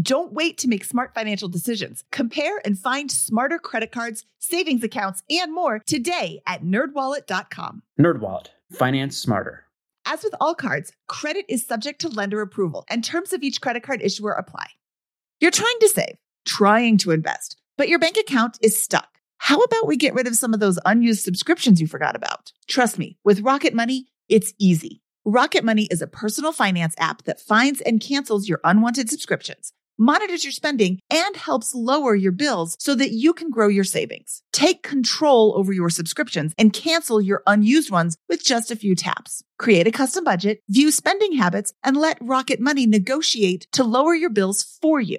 Don't wait to make smart financial decisions. Compare and find smarter credit cards, savings accounts, and more today at nerdwallet.com.
NerdWallet, finance smarter.
As with all cards, credit is subject to lender approval, and terms of each credit card issuer apply. You're trying to save, trying to invest, but your bank account is stuck. How about we get rid of some of those unused subscriptions you forgot about? Trust me, with Rocket Money, it's easy. Rocket Money is a personal finance app that finds and cancels your unwanted subscriptions, monitors your spending, and helps lower your bills so that you can grow your savings. Take control over your subscriptions and cancel your unused ones with just a few taps. Create a custom budget, view spending habits, and let Rocket Money negotiate to lower your bills for you.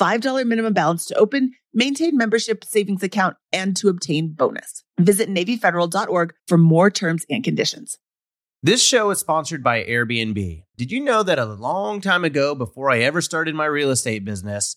$5 minimum balance to open, maintain membership savings account, and to obtain bonus. Visit NavyFederal.org for more terms and conditions.
This show is sponsored by Airbnb. Did you know that a long time ago, before I ever started my real estate business,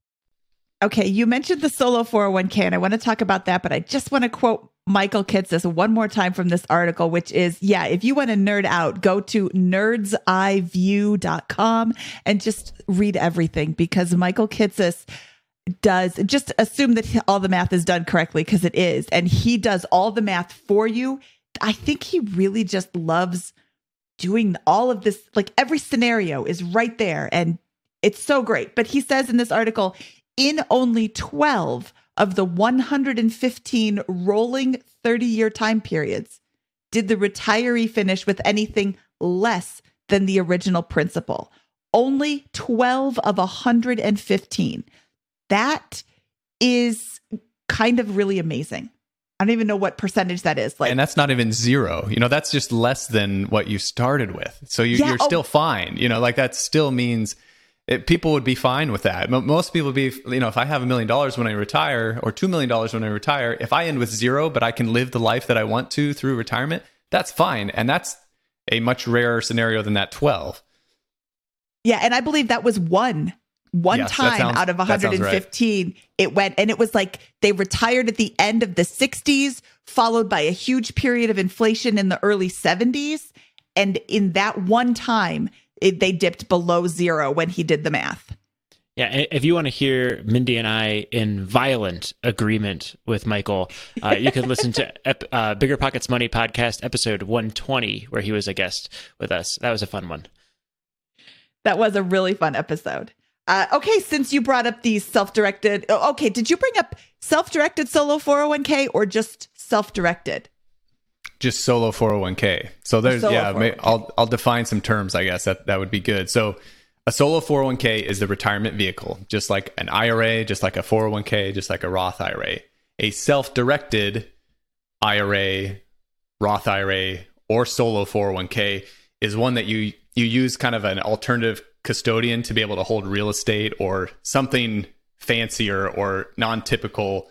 Okay, you mentioned the solo 401k, and I want to talk about that, but I just want to quote Michael Kitces one more time from this article, which is yeah, if you want to nerd out, go to nerdseyeview.com and just read everything because Michael Kitces does just assume that all the math is done correctly because it is, and he does all the math for you. I think he really just loves doing all of this. Like every scenario is right there, and it's so great. But he says in this article, in only 12 of the 115 rolling 30 year time periods, did the retiree finish with anything less than the original principal. Only 12 of 115 that is kind of really amazing. I don't even know what percentage that is.
Like, and that's not even zero. You know, that's just less than what you started with. So you, are oh. still fine. You know, like that still means it, people would be fine with that. Most people would be, you know, if I have a million dollars when I retire or two million dollars when I retire, if I end with zero, but I can live the life that I want to through retirement, that's fine. And that's a much rarer scenario than that 12.
Yeah. And I believe that was one one yes, time sounds, out of 115 right. it went and it was like they retired at the end of the 60s followed by a huge period of inflation in the early 70s and in that one time it, they dipped below zero when he did the math
yeah, if you want to hear Mindy and I in violent agreement with Michael, uh, you can listen to ep- uh, BiggerPockets Money podcast episode 120, where he was a guest with us. That was a fun one.
That was a really fun episode. Uh, okay, since you brought up these self-directed, oh, okay, did you bring up self-directed solo 401k or just self-directed?
Just solo 401k. So there's solo yeah, 401k. I'll I'll define some terms. I guess that that would be good. So a solo 401k is the retirement vehicle, just like an IRA, just like a 401k, just like a Roth IRA. A self-directed IRA, Roth IRA, or solo 401k is one that you you use kind of an alternative custodian to be able to hold real estate or something fancier or non-typical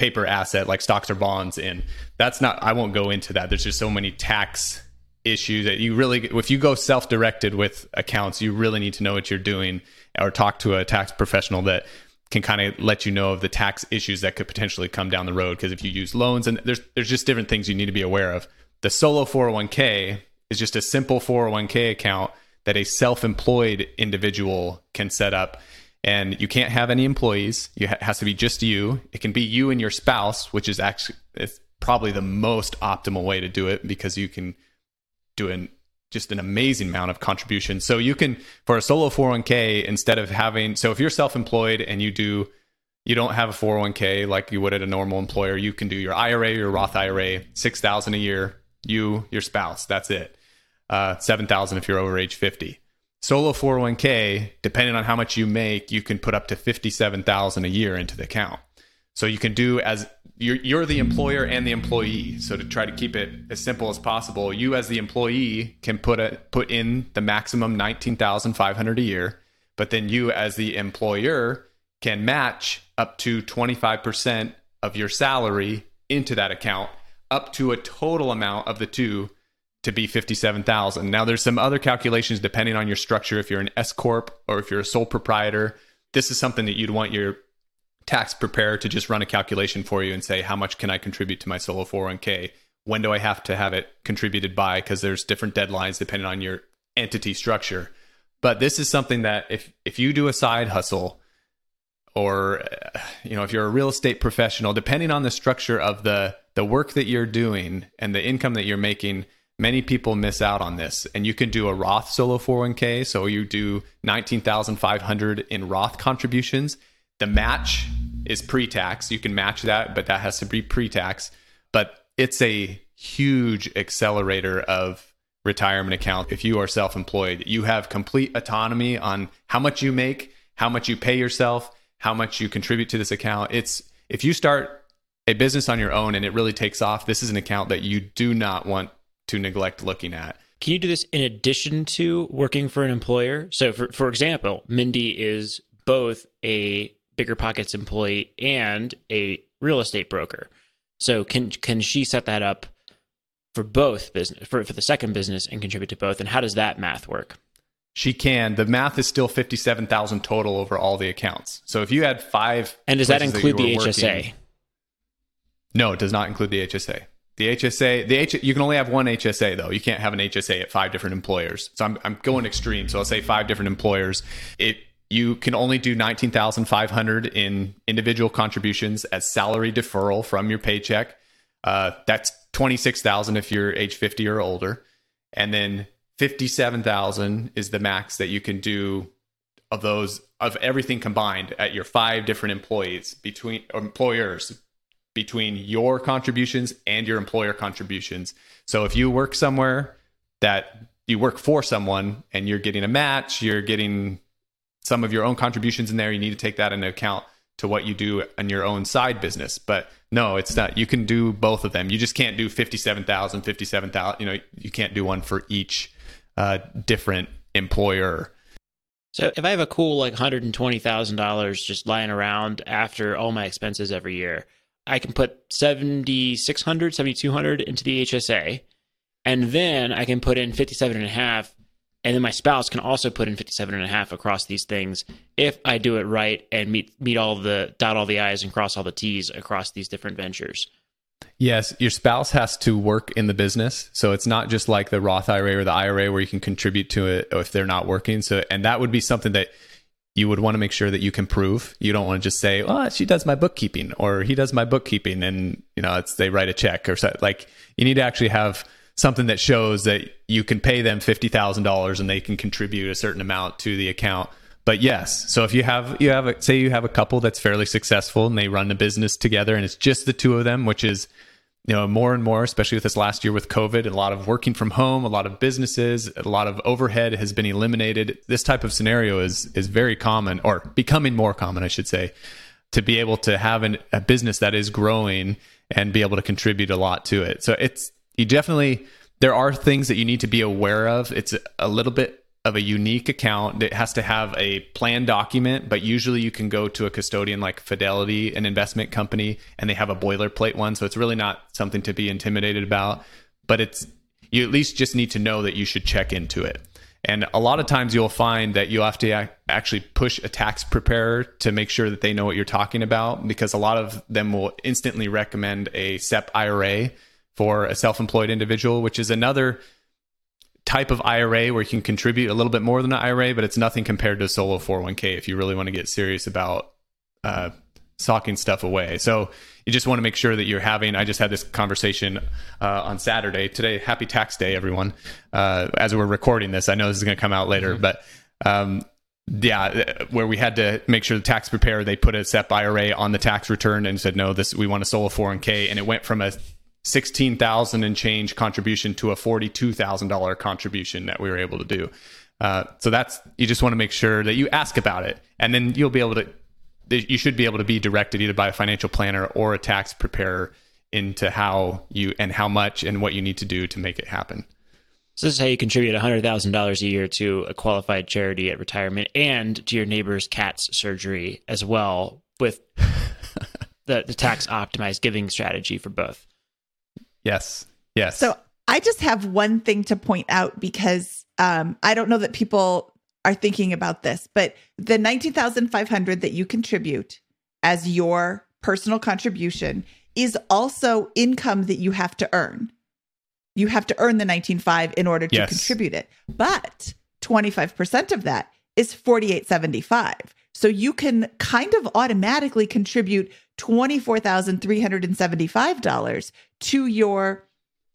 paper asset like stocks or bonds in. That's not I won't go into that. There's just so many tax issues that you really if you go self-directed with accounts, you really need to know what you're doing or talk to a tax professional that can kind of let you know of the tax issues that could potentially come down the road because if you use loans and there's there's just different things you need to be aware of. The solo 401k is just a simple 401k account that a self-employed individual can set up and you can't have any employees. Ha- has to be just you. It can be you and your spouse which is actually it's probably the most optimal way to do it because you can do an just an amazing amount of contribution. So you can for a solo 401k instead of having so if you're self-employed and you do you don't have a 401k like you would at a normal employer you can do your ira your roth ira 6000 a year you your spouse that's it. Uh, 7000 if you're over age 50 solo 401k depending on how much you make you can put up to 57000 a year into the account. So you can do as you're, you're the employer and the employee. So to try to keep it as simple as possible you as the employee can put a put in the maximum 19500 a year but then you as the employer can match up to 25% of your salary into that account up to a total amount of the two to be 57,000. Now there's some other calculations depending on your structure if you're an S corp or if you're a sole proprietor. This is something that you'd want your tax preparer to just run a calculation for you and say how much can I contribute to my solo 401k? When do I have to have it contributed by because there's different deadlines depending on your entity structure. But this is something that if if you do a side hustle or uh, you know if you're a real estate professional depending on the structure of the the work that you're doing and the income that you're making many people miss out on this. And you can do a roth solo 401k so you do 19500 in roth contributions. The match is pre-tax. You can match that but that has to be pre-tax. But it's a huge accelerator of retirement account. If you are self-employed you have complete autonomy on how much you make how much you pay yourself how much you contribute to this account. It's if you start a business on your own and it really takes off this is an account that you do not want to neglect looking at.
Can you do this in addition to working for an employer? So, for, for example, Mindy is both a BiggerPockets employee and a real estate broker. So, can can she set that up for both business for, for the second business and contribute to both? And how does that math work?
She can. The math is still fifty-seven thousand total over all the accounts. So if you had five,
and does that include that the HSA? Working,
no, it does not include the HSA. The HSA, the H, you can only have one HSA though. You can't have an HSA at five different employers. So I'm, I'm going extreme. So I'll say five different employers. It you can only do 19,500 in individual contributions as salary deferral from your paycheck. Uh, that's 26,000 if you're age 50 or older. And then 57,000 is the max that you can do of those of everything combined at your five different employees between employers between your contributions and your employer contributions. So if you work somewhere that you work for someone and you're getting a match, you're getting some of your own contributions in there, you need to take that into account to what you do in your own side business. But no, it's not. You can do both of them. You just can't do 57,000, 57,000. You know, you can't do one for each uh, different employer.
So if I have a cool like $120,000 just lying around after all my expenses every year, I can put 7600 7200 into the HSA and then I can put in 57 and a half and then my spouse can also put in 57 and a half across these things if I do it right and meet meet all the dot all the i's and cross all the t's across these different ventures.
Yes, your spouse has to work in the business. So it's not just like the Roth IRA or the IRA where you can contribute to it if they're not working. So and that would be something that you would want to make sure that you can prove. You don't want to just say, "Oh, she does my bookkeeping," or "He does my bookkeeping," and you know, it's they write a check or so. Like you need to actually have something that shows that you can pay them fifty thousand dollars and they can contribute a certain amount to the account. But yes, so if you have you have a, say you have a couple that's fairly successful and they run a business together and it's just the two of them, which is you know more and more especially with this last year with covid a lot of working from home a lot of businesses a lot of overhead has been eliminated. This type of scenario is is very common or becoming more common i should say to be able to have an, a business that is growing and be able to contribute a lot to it. So it's you definitely there are things that you need to be aware of. It's a little bit of a unique account that has to have a plan document, but usually you can go to a custodian like Fidelity, an investment company, and they have a boilerplate one. So it's really not something to be intimidated about, but it's you at least just need to know that you should check into it. And a lot of times you'll find that you'll have to actually push a tax preparer to make sure that they know what you're talking about because a lot of them will instantly recommend a SEP IRA for a self employed individual, which is another type of IRA where you can contribute a little bit more than an IRA, but it's nothing compared to solo 401k if you really want to get serious about uh, socking stuff away. So you just want to make sure that you're having. I just had this conversation uh, on Saturday. Today, happy tax day, everyone. Uh, as we're recording this, I know this is going to come out later, mm-hmm. but um, yeah, where we had to make sure the tax preparer they put a SEP IRA on the tax return and said no, this we want a solo 401k, and it went from a sixteen thousand and change contribution to a forty two thousand dollar contribution that we were able to do. Uh, so that's you just want to make sure that you ask about it, and then you'll be able to. You should be able to be directed either by a financial planner or a tax preparer into how you and how much and what you need to do to make it happen.
So this is how you contribute $100,000 a year to a qualified charity at retirement and to your neighbor's cat's surgery as well with the, the tax optimized giving strategy for both.
Yes. Yes.
So
I just have one thing to point out because um, I don't know that people are thinking about this, but the 19,500 that you contribute as your personal contribution is also income that you have to earn. You have to earn the 19.5 in order to
Yes.
contribute it. But 25% of that is 4875. So you can kind of automatically contribute $24,375 to your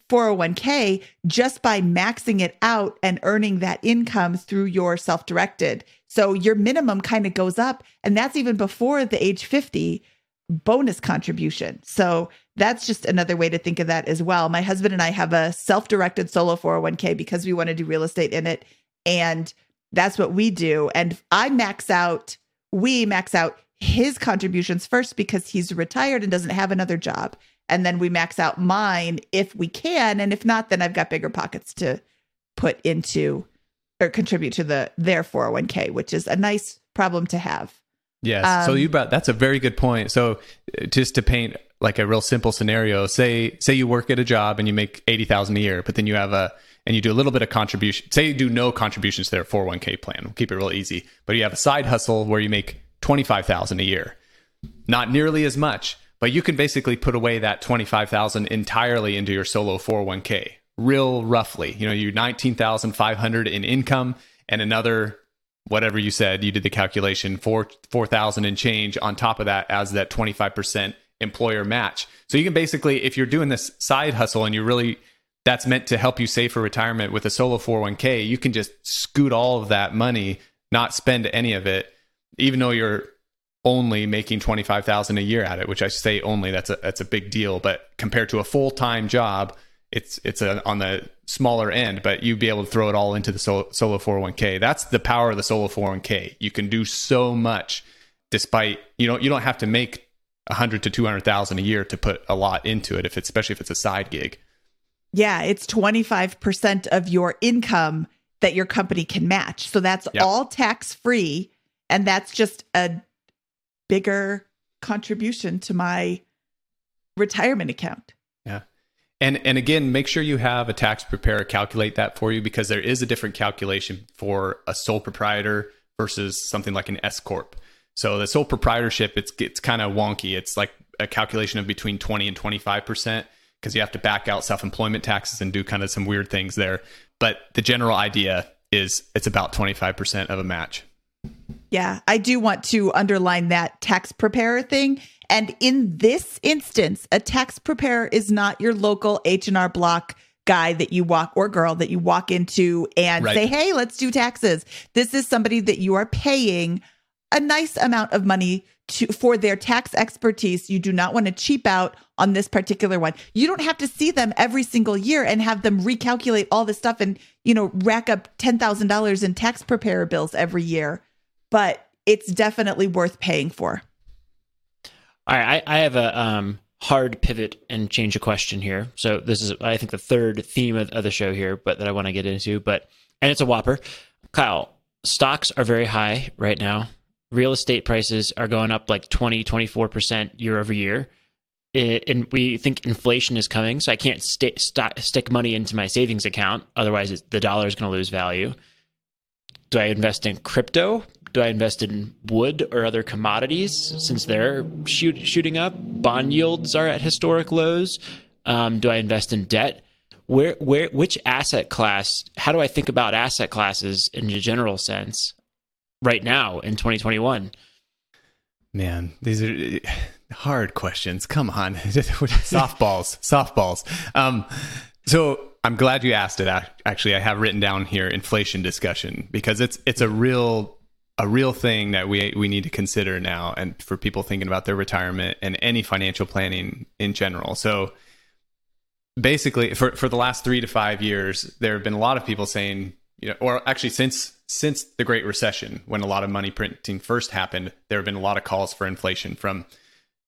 401k just by maxing it out and earning that income through your self directed. So your minimum kind of goes up. And that's even before the age 50 bonus contribution. So that's just another way to think of that as well. My husband and I have a self directed solo 401k because we want to do real estate in it. And that's what we do. And I max out, we max out his contributions first because he's retired and doesn't have another job. And then we max out mine if we can. And if not, then I've got bigger pockets to put into or contribute to the their 401k, which is a nice problem to have.
Yes. so
Um,
you brought that's a very good point. So uh, just to paint like a real simple scenario, say say you work at a job and you make eighty thousand a year, but then you have a and you do a little bit of contribution. Say you do no contributions to their four hundred one k plan. We'll keep it real easy. But you have a side hustle where you make twenty five thousand a year, not nearly as much, but you can basically put away that twenty five thousand entirely into your solo four hundred one k. Real roughly, you know, you nineteen thousand five hundred in income and another whatever you said, you did the calculation, four four thousand and change on top of that as that twenty five percent employer match. So you can basically, if you're doing this side hustle and you really that's meant to help you save for retirement with a solo 401k, you can just scoot all of that money, not spend any of it, even though you're only making 25,000 a year at it, which I say only that's a that's a big deal, but compared to a full-time job, it's it's a, on the smaller end, but you'd be able to throw it all into the solo, solo 401k. That's the power of the solo 401k. You can do so much despite you don't you don't have to make 100 to 200,000 a year to put a lot into it if it's especially if it's a side gig.
Yeah, it's 25% of your income that your company can match. So that's
Yep.
all tax free. And that's just a bigger contribution to my retirement account.
Yeah. And and again, make sure you have a tax preparer calculate that for you because there is a different calculation for a sole proprietor versus something like an S corp. So the sole proprietorship it's it's kind of wonky. It's like a calculation of between 20 and 25% because you have to back out self-employment taxes and do kind of some weird things there. But the general idea is it's about 25% of a match.
Yeah, I do want to underline that tax preparer thing. And in this instance, a tax preparer is not your local H&R Block guy that you walk or girl that you walk into and
Right.
say, "Hey, let's do taxes." This is somebody that you are paying a nice amount of money to for their tax expertise. You do not want to cheap out on this particular one. You don't have to see them every single year and have them recalculate all this stuff and, you know, rack up $10,000 in tax preparer bills every year. But it's definitely worth paying for.
All right, I, I have a um, hard pivot and change a question here. So this is, I think, the third theme of, of the show here, but that I want to get into. But and it's a whopper. Kyle, stocks are very high right now. Real estate prices are going up like 20, 24% year over year. And we think inflation is coming, so I can't sta st- stick money into my savings account. Otherwise, the dollar is going to lose value. Do I invest in crypto? Do I invest in wood or other commodities since they're shoot, shooting up? Bond yields are at historic lows. Um, do I invest in debt? Where, where, which asset class? How do I think about asset classes in a general sense right now in 2021?
Man, these are hard questions. Come on, softballs, softballs. Um, so I'm glad you asked it. Actually, I have written down here inflation discussion because it's it's a real a real thing that we we need to consider now, and for people thinking about their retirement and any financial planning in general. So basically, for for the last three to five years, there have been a lot of people saying, you know, or actually since since the Great Recession, when a lot of money printing first happened, there have been a lot of calls for inflation from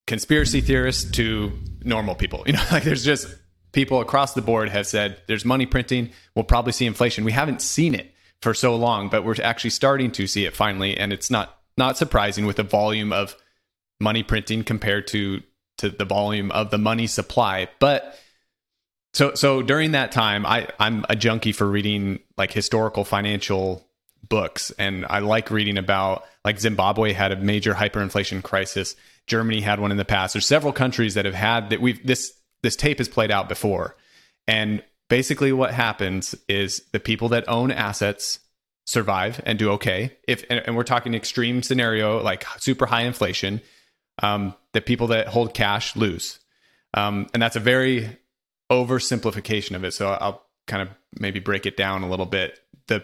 conspiracy theorists to normal people. You know, like there's just people across the board have said there's money printing. We'll probably see inflation. We haven't seen it for so long, but we're actually starting to see it finally, and it's not not surprising with the volume of money printing compared to to the volume of the money supply. But So so during that time, I I'm a junkie for reading like historical financial books, and I like reading about like Zimbabwe had a major hyperinflation crisis. Germany had one in the past. There's several countries that have had that. We've this this tape has played out before, and basically what happens is the people that own assets survive and do okay. If and, and we're talking extreme scenario like super high inflation, um, the people that hold cash lose, um, and that's a very oversimplification of it. So I'll kind of maybe break it down a little bit. The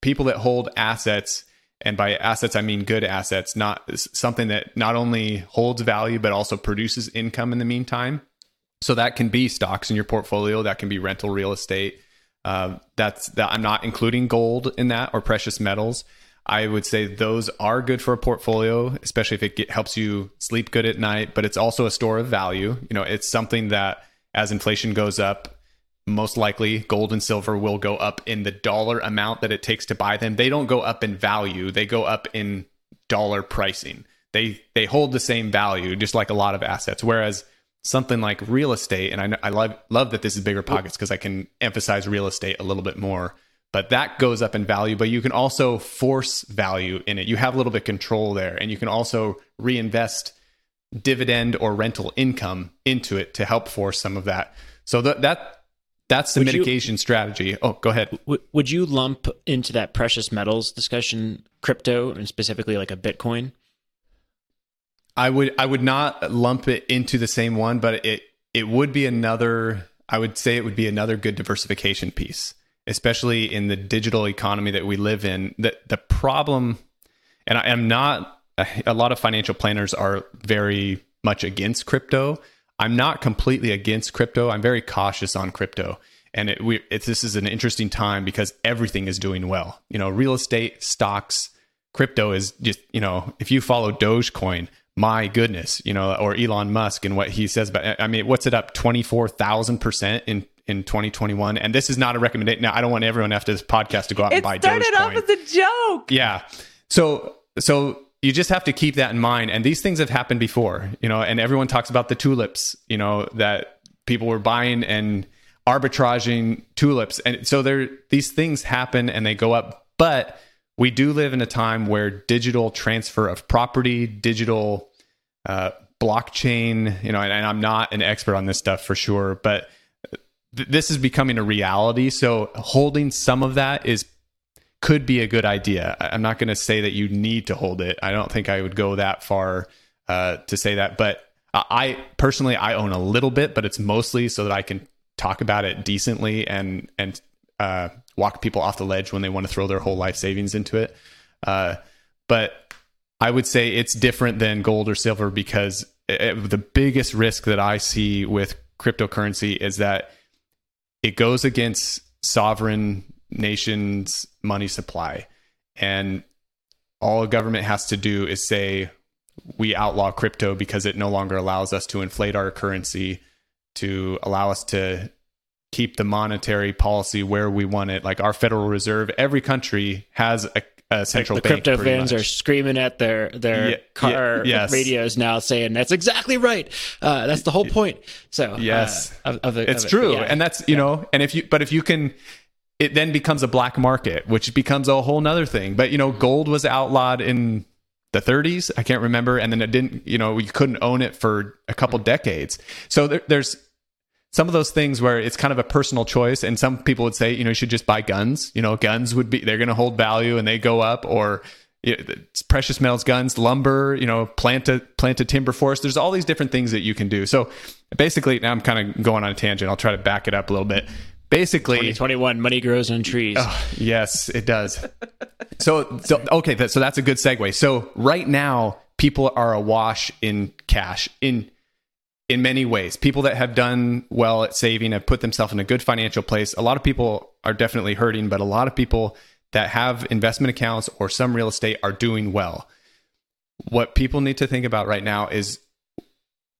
people that hold assets, and by assets I mean good assets, not something that not only holds value but also produces income in the meantime. So that can be stocks in your portfolio, that can be rental real estate. Uh, that's that I'm not including gold in that or precious metals. I would say those are good for a portfolio, especially if it get, helps you sleep good at night. But it's also a store of value. You know, it's something that as inflation goes up, most likely gold and silver will go up in the dollar amount that it takes to buy them. They don't go up in value, they go up in dollar pricing. They they hold the same value just like a lot of assets whereas something like real estate and I I love love that this is BiggerPockets because I can emphasize real estate a little bit more. But that goes up in value, but you can also force value in it. You have a little bit of control there and you can also reinvest dividend or rental income into it to help force some of that. So that that that's the would mitigation you, strategy. Oh, go ahead.
W- would you lump into that precious metals discussion crypto and specifically like a Bitcoin?
I would I would not lump it into the same one, but it it would be another I would say it would be another good diversification piece, especially in the digital economy that we live in. That the problem and I am not a lot of financial planners are very much against crypto. I'm not completely against crypto. I'm very cautious on crypto. And it, we, it's, this is an interesting time because everything is doing well. You know, real estate, stocks, crypto is just, you know, if you follow Dogecoin, my goodness, you know, or Elon Musk and what he says about, I mean, what's it up 24,000% in, in 2021? And this is not a recommendation. Now, I don't want everyone after this podcast to go out
it
and buy Dogecoin.
It started off as a joke.
Yeah. So, so you just have to keep that in mind. And these things have happened before, you know, and everyone talks about the tulips, you know, that people were buying and arbitraging tulips. And so there these things happen and they go up. But we do live in a time where digital transfer of property, digital uh, blockchain, you know, and, and, I'm not an expert on this stuff for sure, but th- this is becoming a reality. So holding some of that is could be a good idea. I'm not going to say that you need to hold it. I don't think I would go that far uh, to say that. But I personally, I own a little bit, but it's mostly so that I can talk about it decently and and uh, walk people off the ledge when they want to throw their whole life savings into it. Uh, but I would say it's different than gold or silver because it, the biggest risk that I see with cryptocurrency is that it goes against sovereign nation's money supply. And all a government has to do is say, we outlaw crypto because it no longer allows us to inflate our currency, to allow us to keep the monetary policy where we want it. Like our Federal Reserve, every country has a, a central
like
the
bank. crypto fans much. are screaming at their their yeah, car yeah, yes. radios now, saying that's exactly right. Uh, that's the whole point. So
yes,
uh, of, of the,
it's
of
true, yeah. and that's you know, and if you but if you can it then becomes a black market, which becomes a whole nother thing. But you know, gold was outlawed in the 30s. I can't remember, and then it didn't. You know, you couldn't own it for a couple decades. So there, there's some of those things where it's kind of a personal choice, and some people would say, you know, you should just buy guns. You know, guns would be they're going to hold value and they go up, or precious metals, guns, lumber. You know, plant a plant a timber forest. There's all these different things that you can do. So basically, now I'm kind of going on a tangent. I'll try to back it up a little bit basically
2021 money grows on trees. Oh,
yes it does. So, so okay so that's a good segue. So right now people are awash in cash in in many ways. People that have done well at saving have put themselves in a good financial place. A lot of people are definitely hurting but a lot of people that have investment accounts or some real estate are doing well. What people need to think about right now is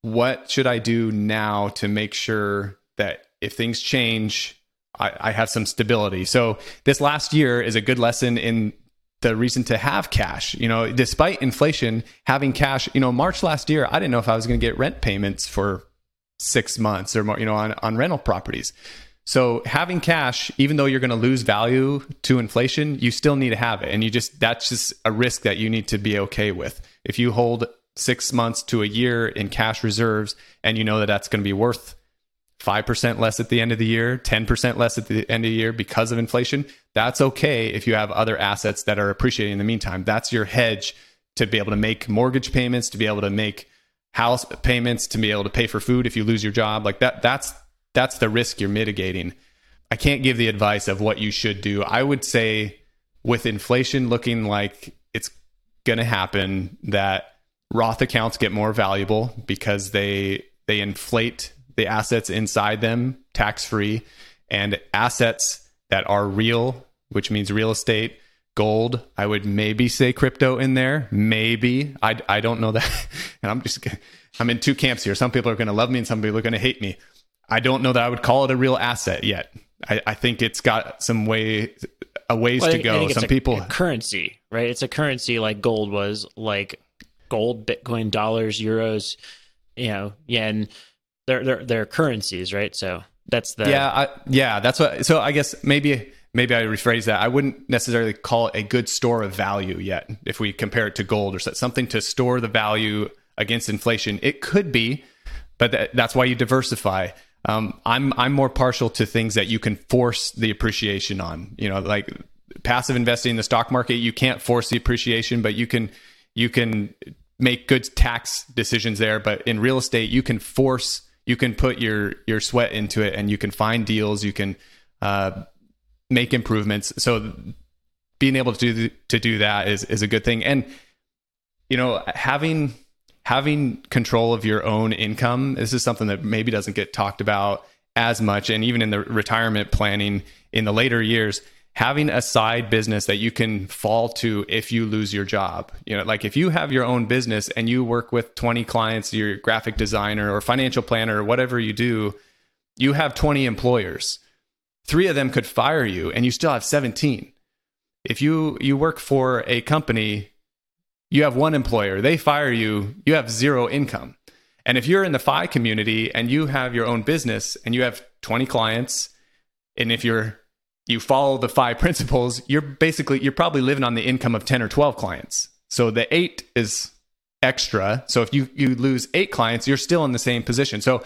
what should i do now to make sure that if things change I, I have some stability. So this last year is a good lesson in the reason to have cash. You know, despite inflation, having cash, you know, March last year, I didn't know if I was going to get rent payments for six months or more, you know, on, on rental properties. So having cash, even though you're going to lose value to inflation, you still need to have it. And you just, that's just a risk that you need to be okay with. If you hold six months to a year in cash reserves and you know that that's going to be worth 5% less at the end of the year, 10% less at the end of the year because of inflation, that's okay if you have other assets that are appreciating in the meantime. That's your hedge to be able to make mortgage payments, to be able to make house payments, to be able to pay for food if you lose your job. Like that that's that's the risk you're mitigating. I can't give the advice of what you should do. I would say with inflation looking like it's going to happen that Roth accounts get more valuable because they they inflate the assets inside them tax free and assets that are real, which means real estate, gold. I would maybe say crypto in there. Maybe. I, I don't know that. and I'm just, I'm in two camps here. Some people are going to love me and some people are going to hate me. I don't know that I would call it a real asset yet. I, I think it's got some way, a ways well, to go. Some
a,
people
a currency, right? It's a currency like gold was, like gold, Bitcoin, dollars, euros, you know, yen. They're they're they're currencies, right? So that's the
yeah, I, yeah. That's what. So I guess maybe maybe I rephrase that. I wouldn't necessarily call it a good store of value yet. If we compare it to gold or something to store the value against inflation, it could be, but that, that's why you diversify. Um, I'm I'm more partial to things that you can force the appreciation on. You know, like passive investing in the stock market, you can't force the appreciation, but you can you can make good tax decisions there. But in real estate, you can force you can put your your sweat into it, and you can find deals. You can uh, make improvements. So being able to do to do that is is a good thing. And you know, having having control of your own income, this is something that maybe doesn't get talked about as much and even in the retirement planning in the later years, having a side business that you can fall to if you lose your job. You know, like if you have your own business and you work with 20 clients, you're graphic designer or financial planner or whatever you do, you have 20 employers. Three of them could fire you and you still have 17 if you you work for a company you have one employer they fire you you have zero income. And if you're in the FI community and you have your own business and you have 20 clients and if you're you follow the five principles you're basically you're probably living on the income of 10 or 12 clients so the 8 is extra so if you you lose 8 clients you're still in the same position so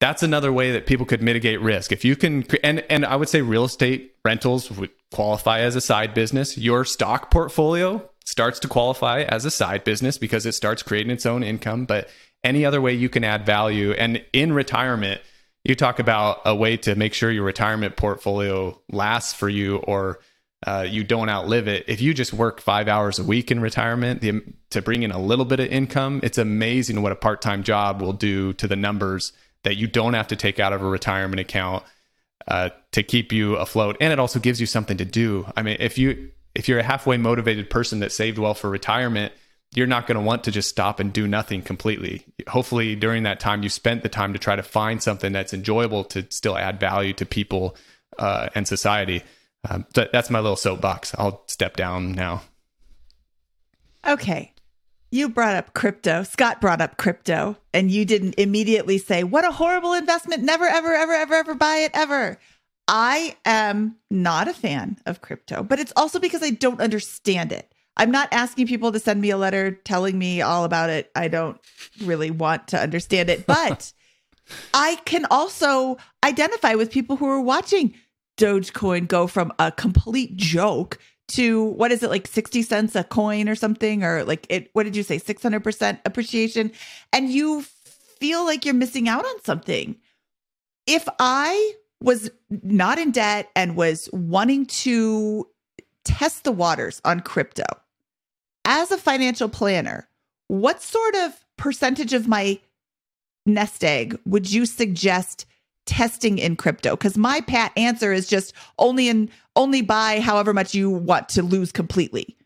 that's another way that people could mitigate risk. If you can, and and I would say real estate rentals would qualify as a side business. Your stock portfolio starts to qualify as a side business because it starts creating its own income. But any other way you can add value, and in retirement, you talk about a way to make sure your retirement portfolio lasts for you or uh, you don't outlive it. If you just work five hours a week in retirement the, to bring in a little bit of income, it's amazing what a part time job will do to the numbers that you don't have to take out of a retirement account uh, to keep you afloat, and it also gives you something to do. I mean, if you if you're a halfway motivated person that saved well for retirement, you're not going to want to just stop and do nothing completely. Hopefully, during that time, you spent the time to try to find something that's enjoyable to still add value to people uh, and society. Um, that's my little soapbox. I'll step down now.
Okay you brought up crypto. Scott brought up crypto, and you didn't immediately say, What a horrible investment. Never, ever, ever, ever, ever buy it ever. I am not a fan of crypto, but it's also because I don't understand it. I'm not asking people to send me a letter telling me all about it. I don't really want to understand it, but I can also identify with people who are watching Dogecoin go from a complete joke to what is it like 60 cents a coin or something? Or like it what did you say 600% appreciation? And you feel like you're missing out on something. If i was not in debt and was wanting to test the waters on crypto as a financial planner what sort of percentage of my nest egg would you suggest testing in crypto? Because my pat answer is just only in only buy however much you want to lose completely.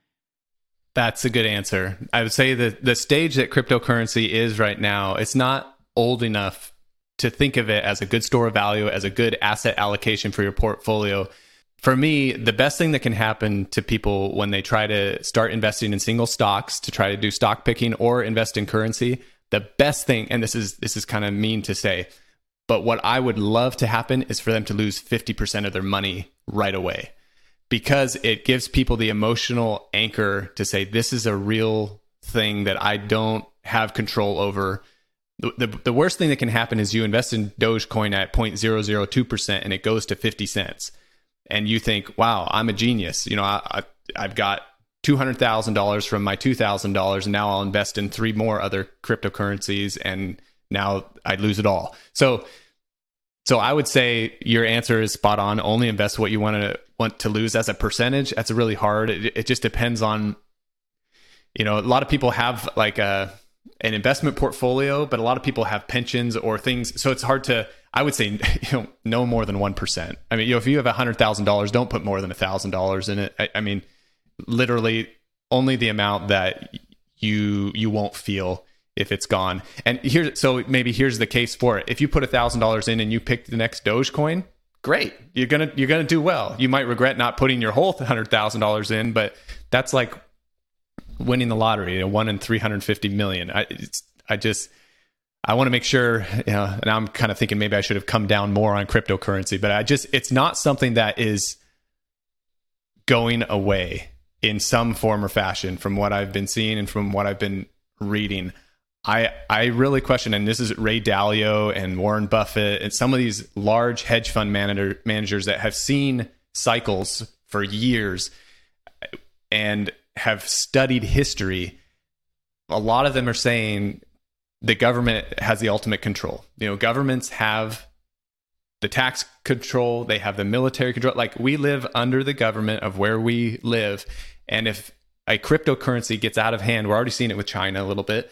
That's a good answer. I would say that the stage that cryptocurrency is right now, it's not old enough to think of it as a good store of value, as a good asset allocation for your portfolio. For me, the best thing that can happen to people when they try to start investing in single stocks to try to do stock picking or invest in currency the best thing, and this is this is kind of mean to say, but what I would love to happen is for them to lose 50% of their money right away because it gives people the emotional anchor to say, this is a real thing that I don't have control over. The, the, the worst thing that can happen is you invest in Dogecoin at 0.002% and it goes to 50 cents. And you think, wow, I'm a genius. You know, I, I, I've got $200,000 from my $2,000 and now I'll invest in three more other cryptocurrencies and now I lose it all. So so I would say your answer is spot on. Only invest what you want to want to lose as a percentage. That's really hard. It, it just depends on you know, a lot of people have like a an investment portfolio, but a lot of people have pensions or things. So it's hard to I would say you know no more than 1%. I mean, you know, if you have $100,000, don't put more than $1,000 in it. I, I mean, literally only the amount that you you won't feel if it's gone. And here, so maybe here's the case for it. If you put a thousand dollars in and you pick the next Dogecoin, great. You're gonna you're gonna do well. You might regret not putting your whole hundred thousand dollars in, but that's like winning the lottery. You know, one in three hundred fifty million. I I just I want to make sure. You know, and I'm kind of thinking maybe I should have come down more on cryptocurrency, but I just it's not something that is going away in some form or fashion from what I've been seeing and from what I've been reading. I I really question, and this is Ray Dalio and Warren Buffett and some of these large hedge fund manager, managers that have seen cycles for years and have studied history. A lot of them are saying the government has the ultimate control. You know, governments have the tax control, they have the military control. Like we live under the government of where we live, and if a cryptocurrency gets out of hand, we're already seeing it with China a little bit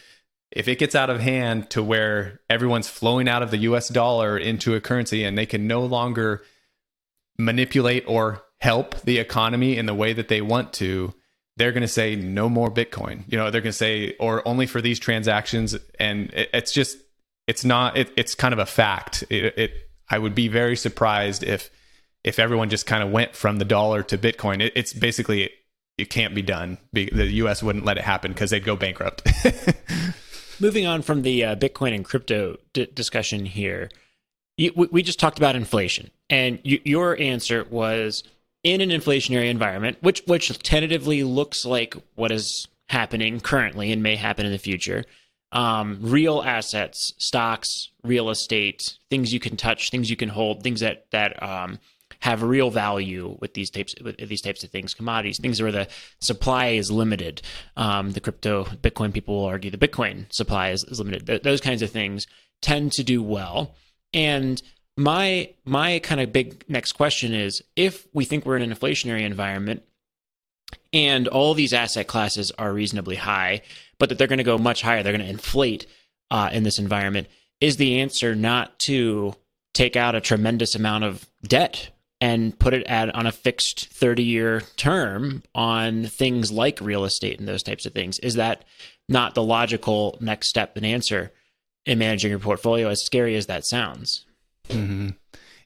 if it gets out of hand to where everyone's flowing out of the US dollar into a currency and they can no longer manipulate or help the economy in the way that they want to, they're going to say no more Bitcoin. You know, they're going to say, or only for these transactions. And it, it's just, it's not, it, it's kind of a fact. It, it, I would be very surprised if, if everyone just kind of went from the dollar to Bitcoin. It, it's basically, it can't be done. The US wouldn't let it happen because they'd go bankrupt.
Moving on from the uh, Bitcoin and crypto d- discussion here, you, we just talked about inflation, and you, your answer was in an inflationary environment, which which tentatively looks like what is happening currently and may happen in the future. Um, real assets, stocks, real estate, things you can touch, things you can hold, things that that um, have real value with these types with these types of things, commodities, things where the supply is limited. Um, the crypto Bitcoin people will argue the Bitcoin supply is, is limited. Th- those kinds of things tend to do well. And my my kind of big next question is if we think we're in an inflationary environment and all these asset classes are reasonably high, but that they're going to go much higher, they're going to inflate uh, in this environment. Is the answer not to take out a tremendous amount of debt and put it at on a fixed 30 year term on things like real estate and those types of things is that not the logical next step and answer in managing your portfolio as scary as that sounds
mm-hmm.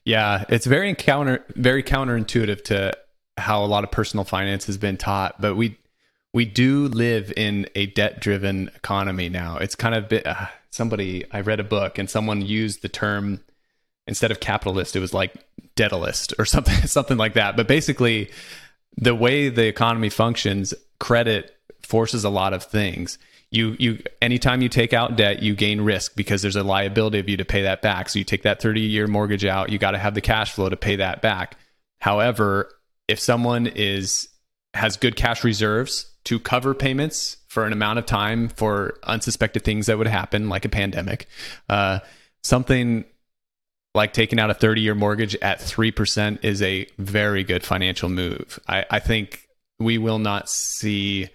yeah it's very counter very counterintuitive to how a lot of personal finance has been taught but we we do live in a debt driven economy now it's kind of bit, uh, somebody i read a book and someone used the term instead of capitalist, it was like debtalist or something, something like that. But basically, the way the economy functions, credit forces a lot of things. You you anytime you take out debt, you gain risk because there's a liability of you to pay that back. So you take that 30 year mortgage out, you got to have the cash flow to pay that back. However, if someone is has good cash reserves to cover payments for an amount of time for unsuspected things that would happen, like a pandemic, uh, something like taking out a 30 year mortgage at 3% is a very good financial move. I, I, think we will not see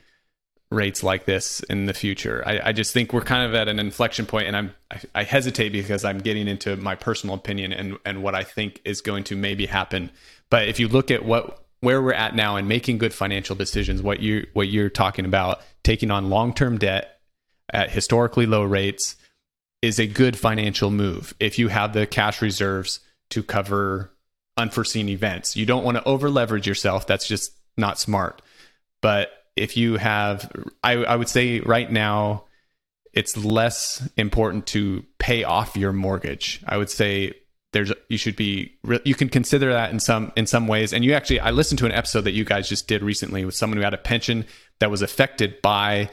rates like this in the future. I, I, just think we're kind of at an inflection point and I'm, I, I hesitate because I'm getting into my personal opinion and, and what I think is going to maybe happen. But if you look at what, where we're at now and making good financial decisions, what you what you're talking about, taking on long-term debt at historically low rates, is a good financial move if you have the cash reserves to cover unforeseen events. You don't want to over leverage yourself. That's just not smart. But if you have, I, I would say right now, it's less important to pay off your mortgage. I would say there's you should be you can consider that in some in some ways. And you actually I listened to an episode that you guys just did recently with someone who had a pension that was affected by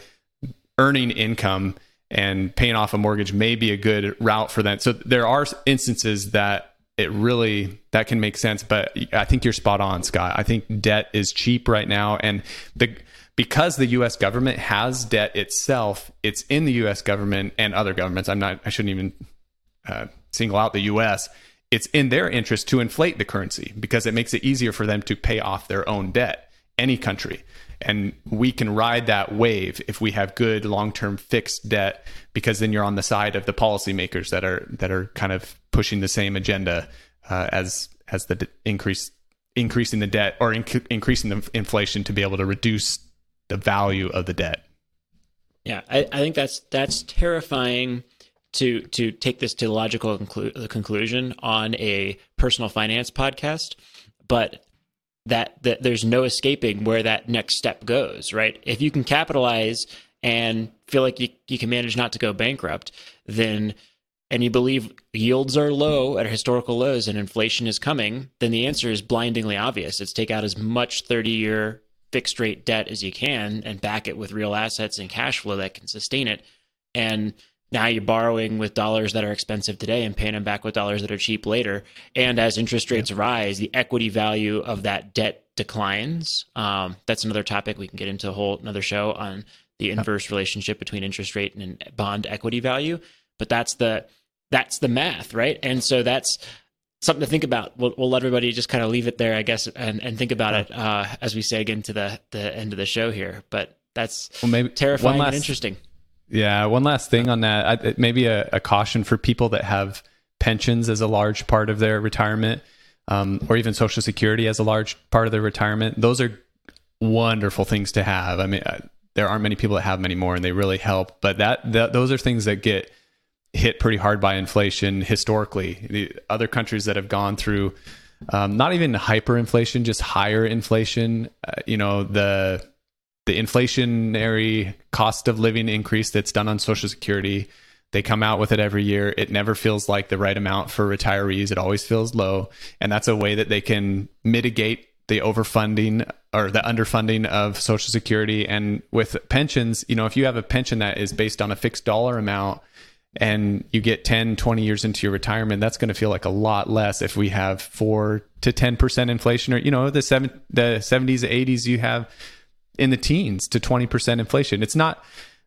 earning income and paying off a mortgage may be a good route for that. So there are instances that it really that can make sense, but I think you're spot on, Scott. I think debt is cheap right now and the because the US government has debt itself, it's in the US government and other governments. I'm not I shouldn't even uh, single out the US. It's in their interest to inflate the currency because it makes it easier for them to pay off their own debt, any country and we can ride that wave if we have good long-term fixed debt because then you're on the side of the policymakers that are that are kind of pushing the same agenda uh, as as the increase increasing the debt or inc- increasing the inflation to be able to reduce the value of the debt.
Yeah, I, I think that's that's terrifying to to take this to logical conclu- conclusion on a personal finance podcast, but that, that there's no escaping where that next step goes, right? If you can capitalize and feel like you, you can manage not to go bankrupt, then and you believe yields are low at historical lows and inflation is coming, then the answer is blindingly obvious. It's take out as much 30 year fixed rate debt as you can and back it with real assets and cash flow that can sustain it. And now you're borrowing with dollars that are expensive today and paying them back with dollars that are cheap later. And as interest rates rise, the equity value of that debt declines. Um, that's another topic we can get into a whole another show on the inverse relationship between interest rate and bond equity value. But that's the that's the math, right? And so that's something to think about. We'll, we'll let everybody just kind of leave it there, I guess, and, and think about it uh, as we say again to the the end of the show here. But that's well, maybe terrifying last, and interesting
yeah, one last thing on that. I, maybe a, a, caution for people that have pensions as a large part of their retirement, um, or even Social Security as a large part of their retirement. Those are wonderful things to have. I mean, uh, there aren't many people that have many more, and they really help. But that, that those are things that get hit pretty hard by inflation historically. The other countries that have gone through um, not even hyperinflation, just higher inflation. Uh, you know the the inflationary cost of living increase that's done on Social Security. They come out with it every year. It never feels like the right amount for retirees. It always feels low. And that's a way that they can mitigate the overfunding or the underfunding of Social Security. And with pensions, you know, if you have a pension that is based on a fixed dollar amount and you get 10, 20 years into your retirement, that's going to feel like a lot less if we have four to 10% inflation or, you know, the seven, the 70s, 80s, you have in the teens to 20% inflation. It's not,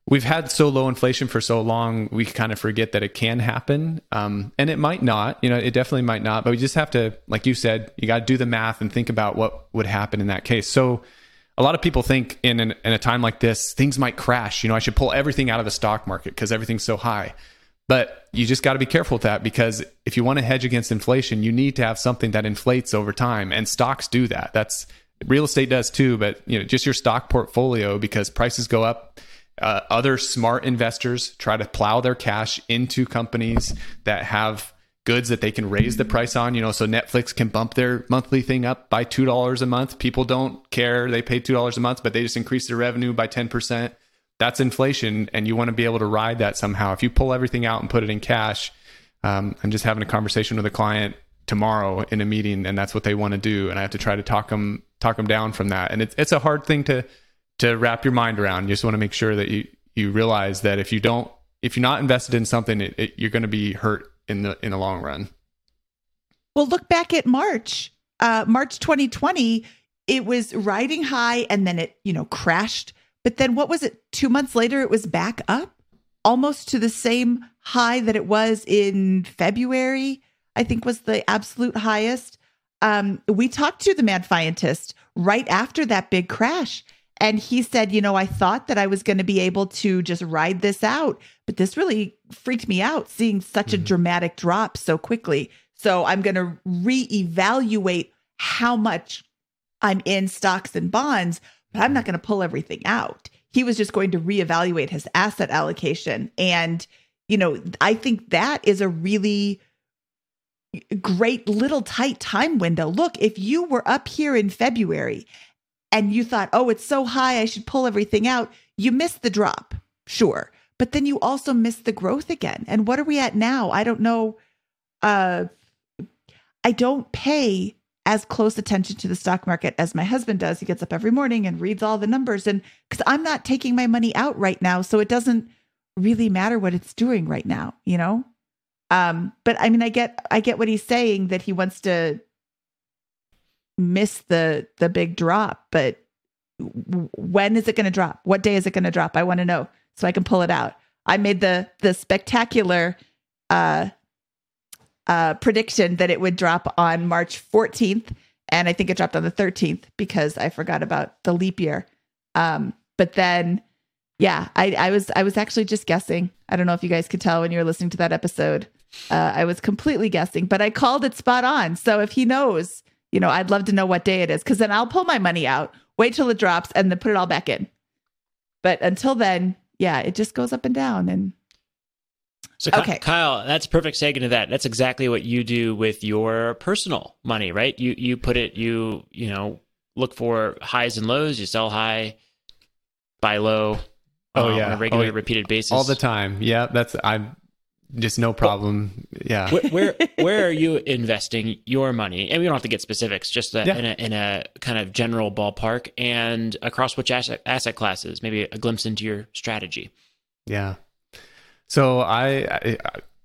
we've had so low inflation for so long, we kind of forget that it can happen. Um, and it might not, you know, it definitely might not, but we just have to, like you said, you got to do the math and think about what would happen in that case. So, a lot of people think in, an, in a time like this, things might crash. You know, I should pull everything out of the stock market because everything's so high. But you just got to be careful with that because if you want to hedge against inflation, you need to have something that inflates over time, and stocks do that. That's real estate does too, but you know, just your stock portfolio because prices go up. Uh, other smart investors try to plow their cash into companies that have goods that they can raise the price on. You know, so Netflix can bump their monthly thing up by two dollars a month. People don't care; they pay two dollars a month, but they just increase their revenue by ten percent. That's inflation, and you want to be able to ride that somehow. If you pull everything out and put it in cash, um, I'm just having a conversation with a client tomorrow in a meeting, and that's what they want to do, and I have to try to talk them talk them down from that. And it's it's a hard thing to to wrap your mind around. You just want to make sure that you you realize that if you don't if you're not invested in something, it, it, you're going to be hurt in the in the long run.
Well, look back at March, uh, March 2020. It was riding high, and then it you know crashed. But then what was it? Two months later, it was back up almost to the same high that it was in February. I think was the absolute highest um, we talked to the Mad Fientist right after that big crash. And he said, you know, I thought that I was going to be able to just ride this out, but this really freaked me out seeing such mm-hmm. a dramatic drop so quickly. So I'm going to reevaluate how much I'm in stocks and bonds, but I'm not going to pull everything out. He was just going to reevaluate his asset allocation. And, you know, I think that is a really great little tight time window. Look, if you were up here in February and you thought, oh, it's so high, I should pull everything out, you missed the drop, sure. but then you also miss the growth again. And what are we at now? I don't know. Uh, I don't pay as close attention to the stock market as my husband does. He gets up every morning and reads all the numbers. And because I'm not taking my money out right now, so it doesn't really matter what it's doing right now, you know? Um, but I mean, I get, I get what he's saying that he wants to miss the, the big drop, but when is it going to drop? What day is it going to drop? I want to know so I can pull it out. I made the, the spectacular, uh, uh, prediction that it would drop on March 14th. And I think it dropped on the 13th because I forgot about the leap year. Um, but then, yeah, I, I was I was actually just guessing. I don't know if you guys could tell when you were listening to that episode. Uh, I was completely guessing, but I called it spot on. So if he knows, you know, I'd love to know what day it is because then I'll pull my money out, wait till it drops, and then put it all back in. But until then, yeah, it just goes up and down. And
So,
Okay.
Kyle, that's perfect segue into that. That's exactly what you do with your personal money, right? You you put it, you you know, look for highs and lows. You sell high, buy low.
Oh,
um,
yeah.
on a regular,
Oh, yeah.
repeated basis.
all the time. Yeah, that's I'm just no problem. Yeah.
where, where where are you investing your money? And we don't have to get specifics, just a,
Yeah.
in a in a kind of general ballpark, and across which asset asset classes. Maybe a glimpse into your strategy.
Yeah. So I, I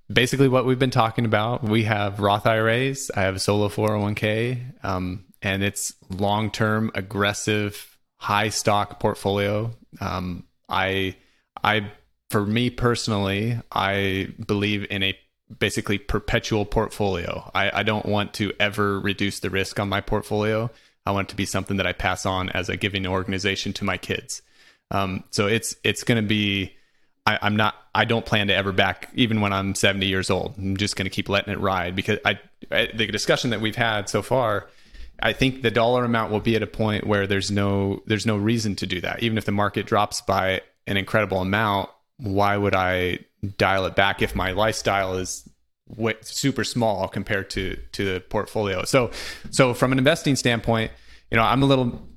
basically what we've been talking about. We have Roth IRAs. I have a solo 401k, um, and it's long term, aggressive, high stock portfolio. Um, I, I, for me personally, I believe in a basically perpetual portfolio. I, I don't want to ever reduce the risk on my portfolio. I want it to be something that I pass on as a giving organization to my kids. Um, so it's it's going to be. I, I'm not. I don't plan to ever back, even when I'm 70 years old. I'm just going to keep letting it ride because I, I the discussion that we've had so far. I think the dollar amount will be at a point where there's no there's no reason to do that. Even if the market drops by an incredible amount, why would I dial it back if my lifestyle is way, super small compared to to the portfolio? So so from an investing standpoint, you know, I'm a little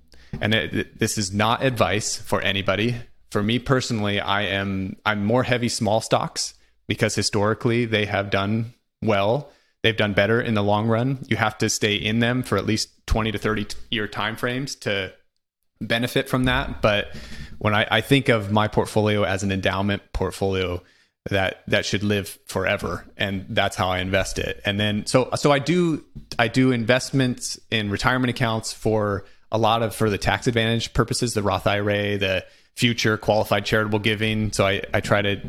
and it, this is not advice for anybody. For me personally, I am I'm more heavy small stocks because historically they have done well. They've done better in the long run. You have to stay in them for at least 20 to 30 year time frames to benefit from that. But when I, I think of my portfolio as an endowment portfolio that that should live forever, and that's how I invest it. And then so so I do I do investments in retirement accounts for a lot of for the tax advantage purposes, the Roth IRA, the future qualified charitable giving. So I I try to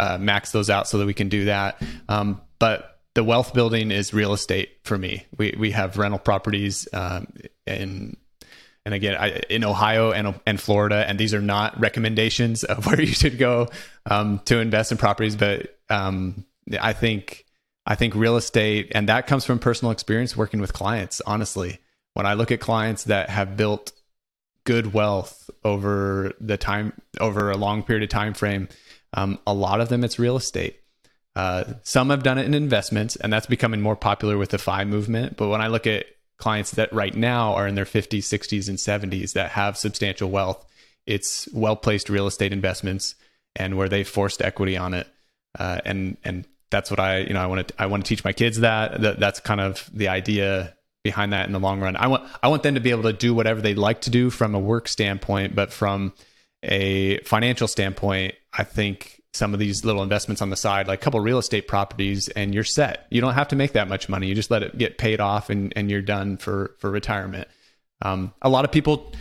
uh, max those out so that we can do that. Um, but the wealth building is real estate for me. We we have rental properties um, in and again I, in Ohio and and Florida, and these are not recommendations of where you should go um, to invest in properties, but um, I think I think real estate, and that comes from personal experience working with clients. Honestly, when I look at clients that have built good wealth over the time over a long period of time frame, um, a lot of them it's real estate. Uh, some have done it in investments, and that's becoming more popular with the FI movement. But when I look at clients that right now are in their 50s, 60s, and 70s that have substantial wealth, it's well placed real estate investments and where they forced equity on it. Uh, and and that's what I you know I want to I want to teach my kids that. that that's kind of the idea behind that in the long run. I want I want them to be able to do whatever they like to do from a work standpoint, but from a financial standpoint, I think some of these little investments on the side, like a couple real estate properties, and you're set. You don't have to make that much money. You just let it get paid off, and and you're done for for retirement. Um, a lot of people,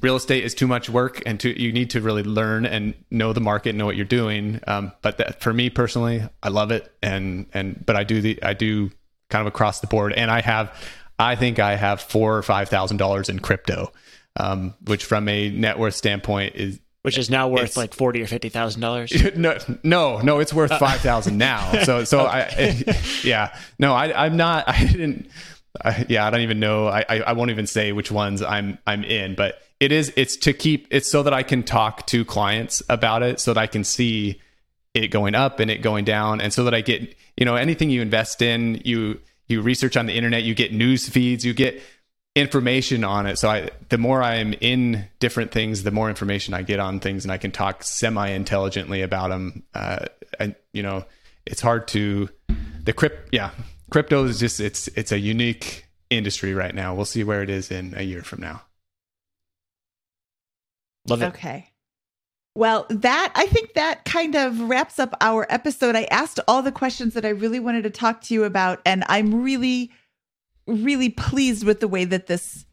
real estate is too much work, and to, you need to really learn and know the market, know what you're doing. Um, but that, for me personally, I love it, and and but I do the I do kind of across the board, and I have, I think I have four or five thousand dollars in crypto, um, which from a net worth standpoint is
Which is now worth like forty or fifty thousand dollars.
no, no, no, it's worth five thousand now. So, so I, yeah, no, I, I'm not. I didn't. I, yeah, I don't even know. I, I, I won't even say which ones I'm, I'm in. But it is. It's to keep. It's so that I can talk to clients about it, so that I can see it going up and it going down, and so that I get, you know, anything you invest in, you, you research on the internet, you get news feeds, you get information on it. So I, the more I'm in different things, the more information I get on things, and I can talk semi intelligently about them. Uh, and you know, it's hard to the crypt. Yeah, crypto is just it's it's a unique industry right now. We'll see where it is in a year from now.
Love it.
Okay. Well, that I think that kind of wraps up our episode. I asked all the questions that I really wanted to talk to you about, and I'm really, really pleased with the way that this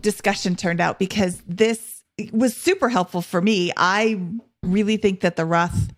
discussion turned out because this was super helpful for me. I really think that the Roth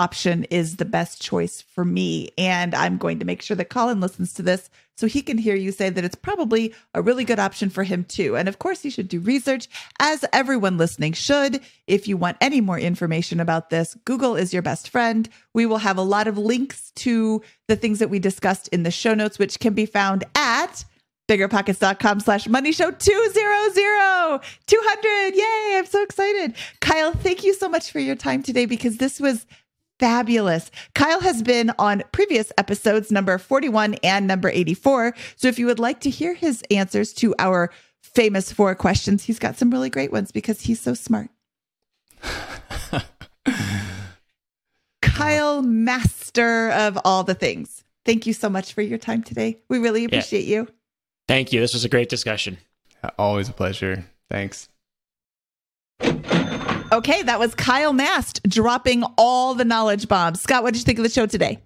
option is the best choice for me. And I'm going to make sure that Colin listens to this so he can hear you say that it's probably a really good option for him too. And of course, he should do research, as everyone listening should. If you want any more information about this, Google is your best friend. We will have a lot of links to the things that we discussed in the show notes, which can be found at biggerpockets.com slash money show 200 200 yay i'm so excited kyle thank you so much for your time today because this was fabulous. Kyle has been on previous episodes, number 41 and number 84. So if you would like to hear his answers to our famous four questions, he's got some really great ones because he's so smart. Kyle, master of all the things. Thank you so much for your time today. We really appreciate yeah. you.
Thank you. This was a great discussion.
Always a pleasure. Thanks.
Okay, that was Kyle Mast dropping all the knowledge bombs. Scott, what did you think of the show today?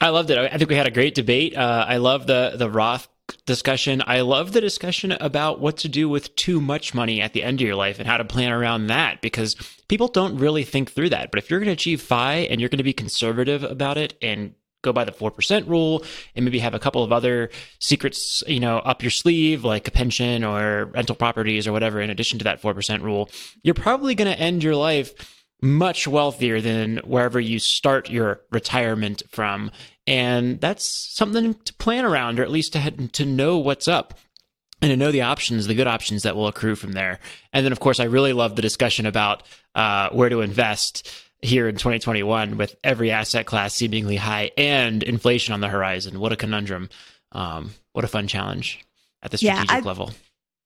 I loved it. I think we had a great debate. Uh, I love the the Roth discussion. I love the discussion about what to do with too much money at the end of your life and how to plan around that because people don't really think through that. But if you're going to achieve FI and you're going to be conservative about it and go by the 4% rule and maybe have a couple of other secrets, you know, up your sleeve, like a pension or rental properties or whatever, in addition to that 4% rule, you're probably going to end your life much wealthier than wherever you start your retirement from. And that's something to plan around, or at least to, to know what's up and to know the options, the good options that will accrue from there. And then, of course, I really love the discussion about uh, where to invest here in 2021 with every asset class seemingly high and inflation on the horizon. What a conundrum. Um, what a fun challenge at the strategic yeah, I, level.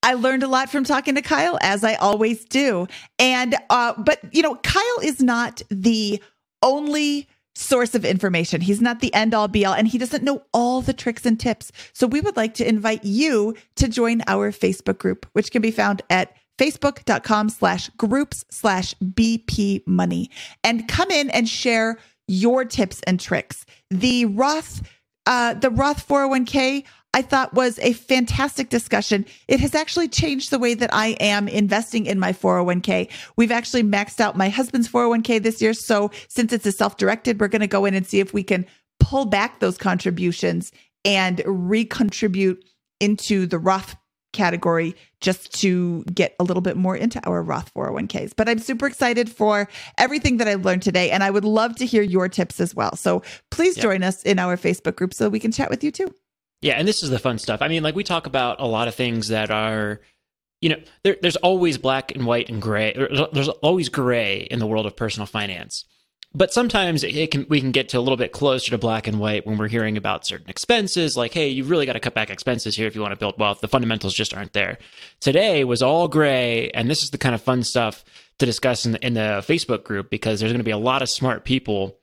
I learned a lot from talking to Kyle, as I always do. And, uh, but, you know, Kyle is not the only source of information. He's not the end all be all, and he doesn't know all the tricks and tips. So we would like to invite you to join our Facebook group, which can be found at facebook.com slash groups slash BP money and come in and share your tips and tricks. The Roth, uh, the Roth 401k, I thought was a fantastic discussion. It has actually changed the way that I am investing in my 401k. We've actually maxed out my husband's 401k this year. So since it's a self directed, we're going to go in and see if we can pull back those contributions and recontribute into the Roth category just to get a little bit more into our Roth 401ks. But I'm super excited for everything that I've learned today. And I would love to hear your tips as well. So please yep. join us in our Facebook group so we can chat with you too.
Yeah. And this is the fun stuff. I mean, like we talk about a lot of things that are, you know, there, there's always black and white and gray. There's always gray in the world of personal finance but sometimes it can we can get to a little bit closer to black and white when we're hearing about certain expenses like hey you really got to cut back expenses here if you want to build wealth. The fundamentals just aren't there. Today was all gray and this is the kind of fun stuff to discuss in the, in the facebook group because there's going to be a lot of smart people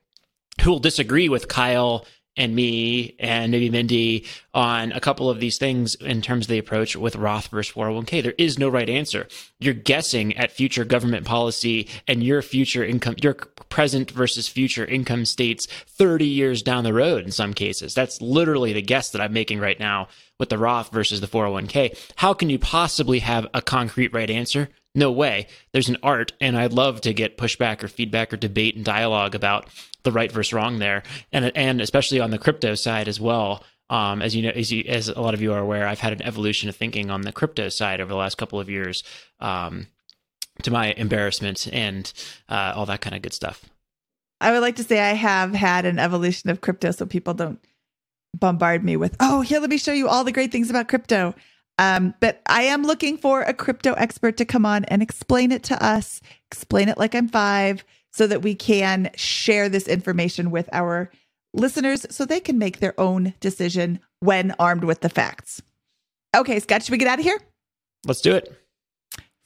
who will disagree with kyle and me and maybe Mindy on a couple of these things in terms of the approach with Roth versus 401k. There is no right answer. You're guessing at future government policy and your future income, your present versus future income states 30 years down the road in some cases. That's literally the guess that I'm making right now with the Roth versus the 401k. How can you possibly have a concrete right answer? No way. There's an art, and I'd love to get pushback or feedback or debate and dialogue about the right versus wrong there, and and especially on the crypto side as well. Um, as you know, as, you, as a lot of you are aware, I've had an evolution of thinking on the crypto side over the last couple of years, um, to my embarrassment and uh, all that kind of good stuff.
I would like to say I have had an evolution of crypto, so people don't bombard me with, "Oh, here, let me show you all the great things about crypto." Um, but I am looking for a crypto expert to come on and explain it to us, explain it like I'm five, so that we can share this information with our listeners so they can make their own decision when armed with the facts.
Okay, Scott, should we get out of here?
Let's do it.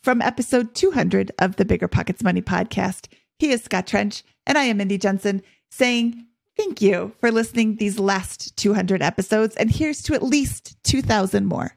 From episode 200 of the BiggerPockets Money podcast, he is Scott Trench, and I am Mindy Jensen saying thank you for listening these last 200 episodes, and here's to at least 2,000 more.